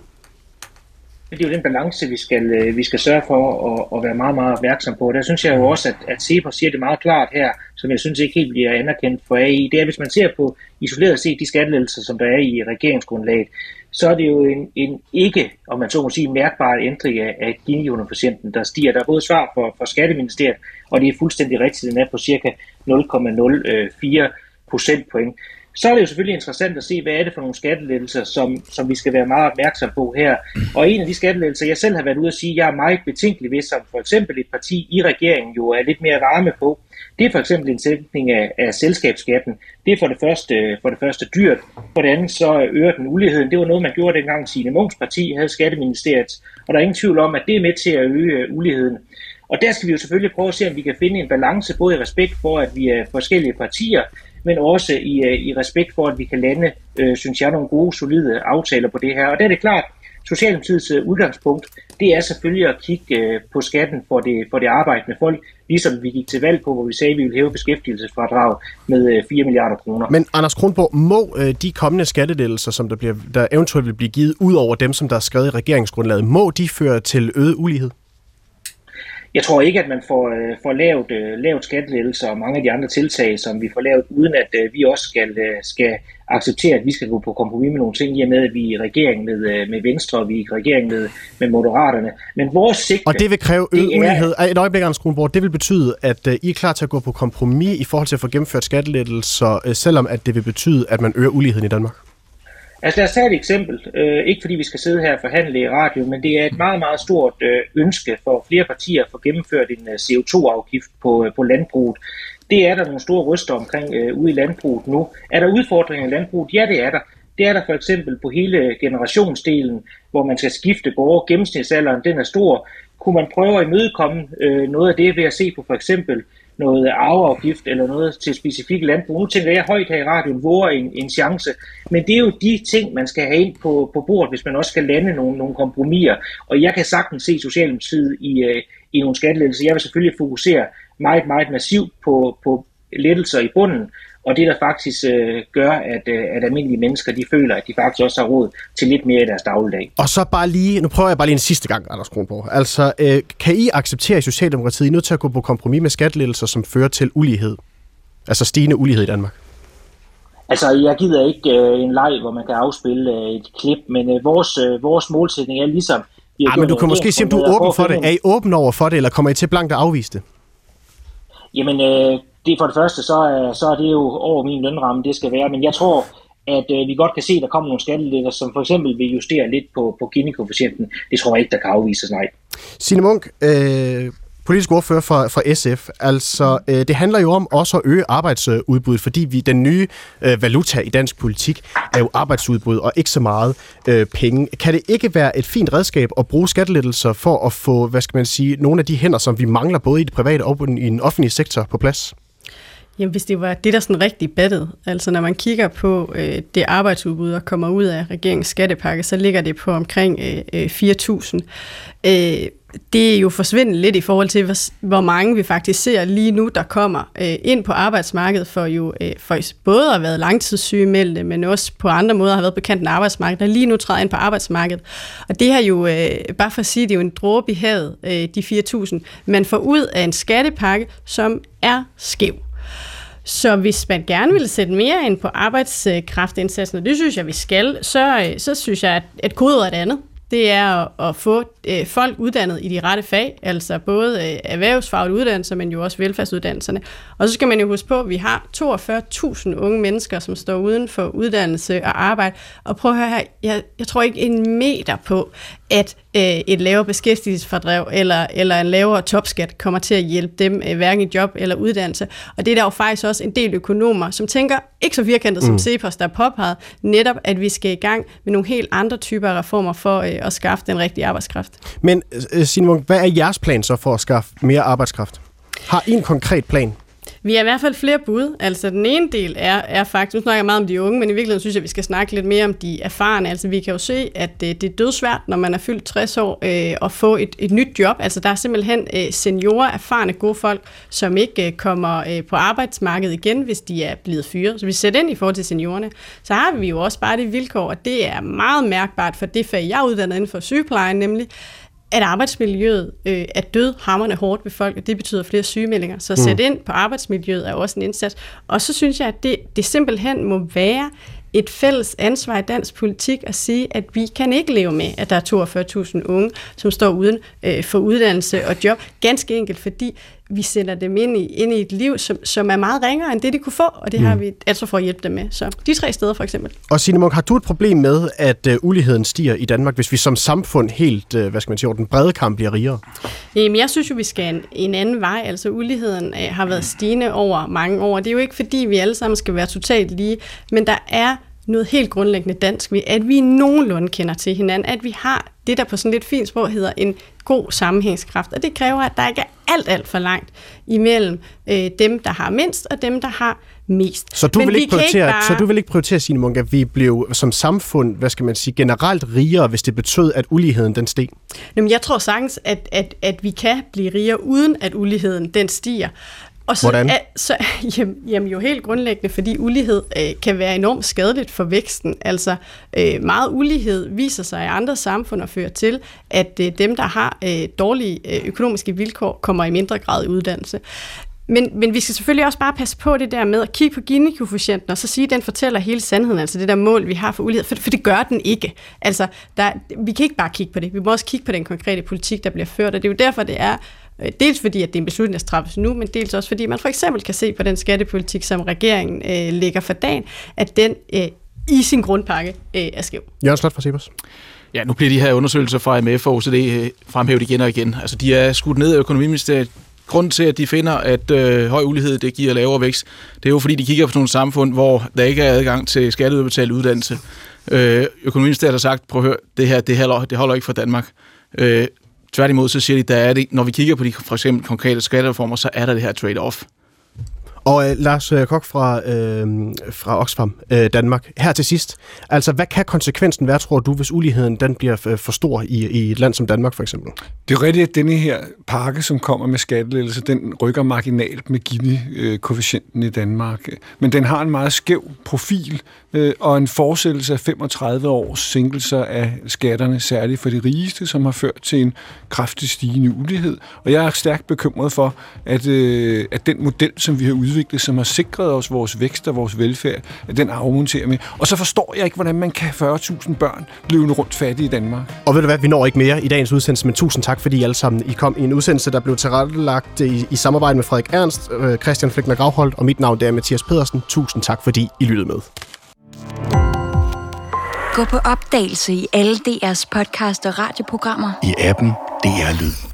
Det er jo den balance, vi skal, øh, vi skal sørge for at, at være meget, meget opmærksom på. Der synes jeg jo også, at, at CEPOS siger det meget klart her, som jeg synes ikke helt bliver anerkendt for AI. Det er, hvis man ser på isoleret set de skattelettelser, som der er i regeringsgrundlaget, så er det jo en, en ikke, om man så må sige, mærkbar ændring af, af Gini-underprocenten, der stiger. Der er både svar for, for Skatteministeriet, og det er fuldstændig rigtigt, den er på cirka 0,04 øh, procentpoint. Så er det jo selvfølgelig interessant at se, hvad er det for nogle skattelettelser, som, som vi skal være meget opmærksom på her. Og en af de skattelettelser, jeg selv har været ude at sige, jeg er meget betænkelig ved, som for eksempel et parti i regeringen jo er lidt mere varme på, det er for eksempel en sænkning af, af selskabsskatten. Det er for det, første, for det første dyrt. For det andet så øger den uligheden. Det var noget, man gjorde dengang Signe Munchs parti havde Skatteministeriet. Og der er ingen tvivl om, at det er med til at øge øh, uligheden. Og der skal vi jo selvfølgelig prøve at se, om vi kan finde en balance, både i respekt for, at vi er forskellige partier, men også i, øh, i respekt for, at vi kan lande, øh, synes jeg, nogle gode, solide aftaler på det her. Og der er det klart, Socialdemokratiets øh, udgangspunkt, det er selvfølgelig at kigge øh, på skatten for det, for det arbejdende folk, ligesom vi gik til valg på, hvor vi sagde, at vi ville hæve beskæftigelsesfradrag med øh, 4 milliarder kroner. Men Anders Kronborg, må øh, de kommende skattedelser, som der, bliver, der eventuelt vil blive givet ud over dem, som der er skrevet i regeringsgrundlaget, må de føre til øget ulighed? Jeg tror ikke, at man får, øh, får lavet, øh, lavet skattelettelser og mange af de andre tiltag, som vi får lavet, uden at øh, vi også skal, øh, skal acceptere, at vi skal gå på kompromis med nogle ting, i og med, at vi er i regering med, øh, med Venstre, og vi er i regering med, med Moderaterne. Men vores sigte... Og det vil kræve øget ulighed. Et øjeblik, Anders Kronborg. Det vil betyde, at uh, I er klar til at gå på kompromis i forhold til at få gennemført skattelettelser, uh, selvom at det vil betyde, at man øger uligheden i Danmark? Altså lad os tage et eksempel. Øh, ikke fordi vi skal sidde her og forhandle i radio, men det er et meget, meget stort øh, ønske for flere partier at få gennemført en øh, CO2-afgift på, øh, på landbruget. Det er der nogle store ryster omkring øh, ude i landbruget nu. Er der udfordringer i landbruget? Ja, det er der. Det er der for eksempel på hele generationsdelen, hvor man skal skifte gårde. Gennemsnitsalderen den er stor. Kunne man prøve at imødekomme øh, noget af det ved at se på for eksempel noget arveafgift eller noget til specifikke landbrug. Nu tænker jeg højt her i radioen, hvor en, en chance. Men det er jo de ting, man skal have ind på, på bordet, hvis man også skal lande nogle, nogle kompromiser. Og jeg kan sagtens se Socialdemokratiet i, øh, i nogle skattelettelser. Jeg vil selvfølgelig fokusere meget, meget massivt på, på lettelser i bunden, og det der faktisk øh, gør, at, øh, at almindelige mennesker de føler, at de faktisk også har råd til lidt mere i deres dagligdag. Og så bare lige, nu prøver jeg bare lige en sidste gang, Anders Kronborg. Altså, øh, kan I acceptere i Socialdemokratiet, I er nødt til at gå på kompromis med skattelettelser, som fører til ulighed? Altså stigende ulighed i Danmark? Altså, jeg gider ikke øh, en leg, hvor man kan afspille øh, et klip, men øh, vores, øh, vores målsætning er ligesom... Ja, men du kan måske sige, om du er åben for det. Er I åben over for det, eller kommer I til blankt at afvise det? Jamen, øh, det for det første, så, er, så er det jo over min lønramme, det skal være. Men jeg tror, at øh, vi godt kan se, at der kommer nogle skattelætter, som for eksempel vil justere lidt på, på Gini-koefficienten. Det tror jeg ikke, der kan afvises, nej. Signe Munk, øh, politisk ordfører for, for SF. Altså, øh, det handler jo om også at øge arbejdsudbuddet, fordi vi den nye øh, valuta i dansk politik er jo arbejdsudbud og ikke så meget øh, penge. Kan det ikke være et fint redskab at bruge skattelettelser for at få, hvad skal man sige, nogle af de hænder, som vi mangler både i det private og i den offentlige sektor på plads? Jamen, hvis det var det, der sådan rigtig battet, altså når man kigger på øh, det arbejdsudbud, der kommer ud af regeringens skattepakke, så ligger det på omkring øh, øh 4.000. Øh, det er jo forsvindende lidt i forhold til, hvor, hvor mange vi faktisk ser lige nu, der kommer øh, ind på arbejdsmarkedet for jo øh, for både at have været langtidssygemeldte, men også på andre måder har været på kanten af arbejdsmarkedet, der lige nu træder ind på arbejdsmarkedet. Og det her jo, øh, bare for at sige, det er jo en dråbe i havet, øh, de 4.000, man får ud af en skattepakke, som er skæv. Så hvis man gerne vil sætte mere ind på arbejdskraftindsatsen, og det synes jeg, vi skal, så, øh, så synes jeg, at et kodeord er det andet. Det er at få øh, folk uddannet i de rette fag, altså både øh, erhvervsfaglige uddannelser, men jo også velfærdsuddannelserne. Og så skal man jo huske på, at vi har 42.000 unge mennesker, som står uden for uddannelse og arbejde. Og prøv at høre her, jeg, jeg tror ikke en meter på, at øh, et lavere beskæftigelsesfordrev eller, eller en lavere topskat kommer til at hjælpe dem øh, hverken i job eller uddannelse. Og det er der jo faktisk også en del økonomer, som tænker ikke så firkantet mm. som Cepos, der påpeget netop, at vi skal i gang med nogle helt andre typer af reformer for øh, at skaffe den rigtige arbejdskraft. Men øh, Simon, hvad er jeres plan så for at skaffe mere arbejdskraft? Har I en konkret plan? Vi har i hvert fald flere bud. Altså den ene del er, er faktisk, nu snakker jeg meget om de unge, men i virkeligheden synes jeg, at vi skal snakke lidt mere om de erfarne. Altså vi kan jo se, at det, det er dødsvært, når man er fyldt 60 år, øh, at få et, et nyt job. Altså der er simpelthen øh, seniorer, erfarne, gode folk, som ikke øh, kommer øh, på arbejdsmarkedet igen, hvis de er blevet fyret. Så vi sætter ind i forhold til seniorerne. Så har vi jo også bare det vilkår, og det er meget mærkbart for det fag, jeg er uddannet inden for sygeplejen, nemlig at arbejdsmiljøet øh, er død hammerne hårdt ved folk, og det betyder flere sygemeldinger. Så at sætte mm. ind på arbejdsmiljøet er også en indsats. Og så synes jeg, at det, det simpelthen må være et fælles ansvar i dansk politik at sige, at vi kan ikke leve med, at der er 42.000 unge, som står uden øh, for uddannelse og job. Ganske enkelt, fordi vi sender dem ind i, ind i et liv, som, som er meget ringere end det, de kunne få, og det mm. har vi altså for at hjælpe dem med. Så de tre steder for eksempel. Og Signe Munk, har du et problem med, at uh, uligheden stiger i Danmark, hvis vi som samfund helt, uh, hvad skal man sige, den brede kamp bliver rigere? Jamen, jeg synes jo, vi skal en, en anden vej. Altså, uligheden uh, har været stigende over mange år. Det er jo ikke, fordi vi alle sammen skal være totalt lige, men der er noget helt grundlæggende dansk ved, at vi nogenlunde kender til hinanden, at vi har det, der på sådan lidt fint sprog hedder en god sammenhængskraft, og det kræver, at der ikke er alt, alt for langt imellem øh, dem, der har mindst, og dem, der har mest. Så du, vil ikke, prioritere, ikke bare... så du vil ikke prioritere, Signe Munk, at vi blev som samfund, hvad skal man sige, generelt rigere, hvis det betød, at uligheden den steg? Jamen, jeg tror sagtens, at, at, at vi kan blive rigere, uden at uligheden den stiger. Og så, Hvordan? Er, så, jamen, jamen jo helt grundlæggende, fordi ulighed øh, kan være enormt skadeligt for væksten. Altså øh, meget ulighed viser sig i andre samfund og fører til, at øh, dem, der har øh, dårlige øh, økonomiske vilkår, kommer i mindre grad i uddannelse. Men, men vi skal selvfølgelig også bare passe på det der med at kigge på Gini-koefficienten og så sige, at den fortæller hele sandheden, altså det der mål, vi har for ulighed, for, for det gør den ikke. Altså, der, vi kan ikke bare kigge på det, vi må også kigge på den konkrete politik, der bliver ført, og det er jo derfor, det er dels fordi, at det er en beslutning, der træffes nu, men dels også fordi, man for eksempel kan se på den skattepolitik, som regeringen øh, lægger for dagen, at den øh, i sin grundpakke øh, er skæv. Jørgen Slot fra Sibers. Ja, nu bliver de her undersøgelser fra IMF og OECD øh, fremhævet igen og igen. Altså, de er skudt ned af økonomiministeriet. Grunden til, at de finder, at øh, høj ulighed det giver lavere vækst, det er jo fordi, de kigger på nogle samfund, hvor der ikke er adgang til skatteudbetalt uddannelse. Øh, økonomiministeriet har sagt, prøv at høre, det her det holder, det holder ikke for Danmark. Øh, Tværtimod så siger de, der er det, når vi kigger på de for eksempel konkrete skattereformer, så er der det her trade-off. Og øh, Lars øh, Kok fra, øh, fra Oxfam øh, Danmark, her til sidst. Altså, hvad kan konsekvensen være, tror du, hvis uligheden den bliver øh, for stor i, i et land som Danmark for eksempel? Det er rigtigt, at denne her pakke, som kommer med skattelettelse, den rykker marginalt med Gini-koefficienten øh, i Danmark. Men den har en meget skæv profil øh, og en fortsættelse af 35 års sænkelser af skatterne, særligt for de rigeste, som har ført til en kraftig stigende ulighed. Og jeg er stærkt bekymret for, at, øh, at den model, som vi har udviklet, udviklet, som har sikret os vores vækst og vores velfærd, den afmonterer med. Og så forstår jeg ikke, hvordan man kan 40.000 børn blive rundt fattige i Danmark. Og ved du hvad, vi når ikke mere i dagens udsendelse, men tusind tak, fordi I alle sammen I kom i en udsendelse, der blev tilrettelagt i, i samarbejde med Frederik Ernst, øh, Christian Flækner Gravholdt og mit navn der er Mathias Pedersen. Tusind tak, fordi I lyttede med. Gå på opdagelse i alle DR's podcast og radioprogrammer. I appen DR Lyd.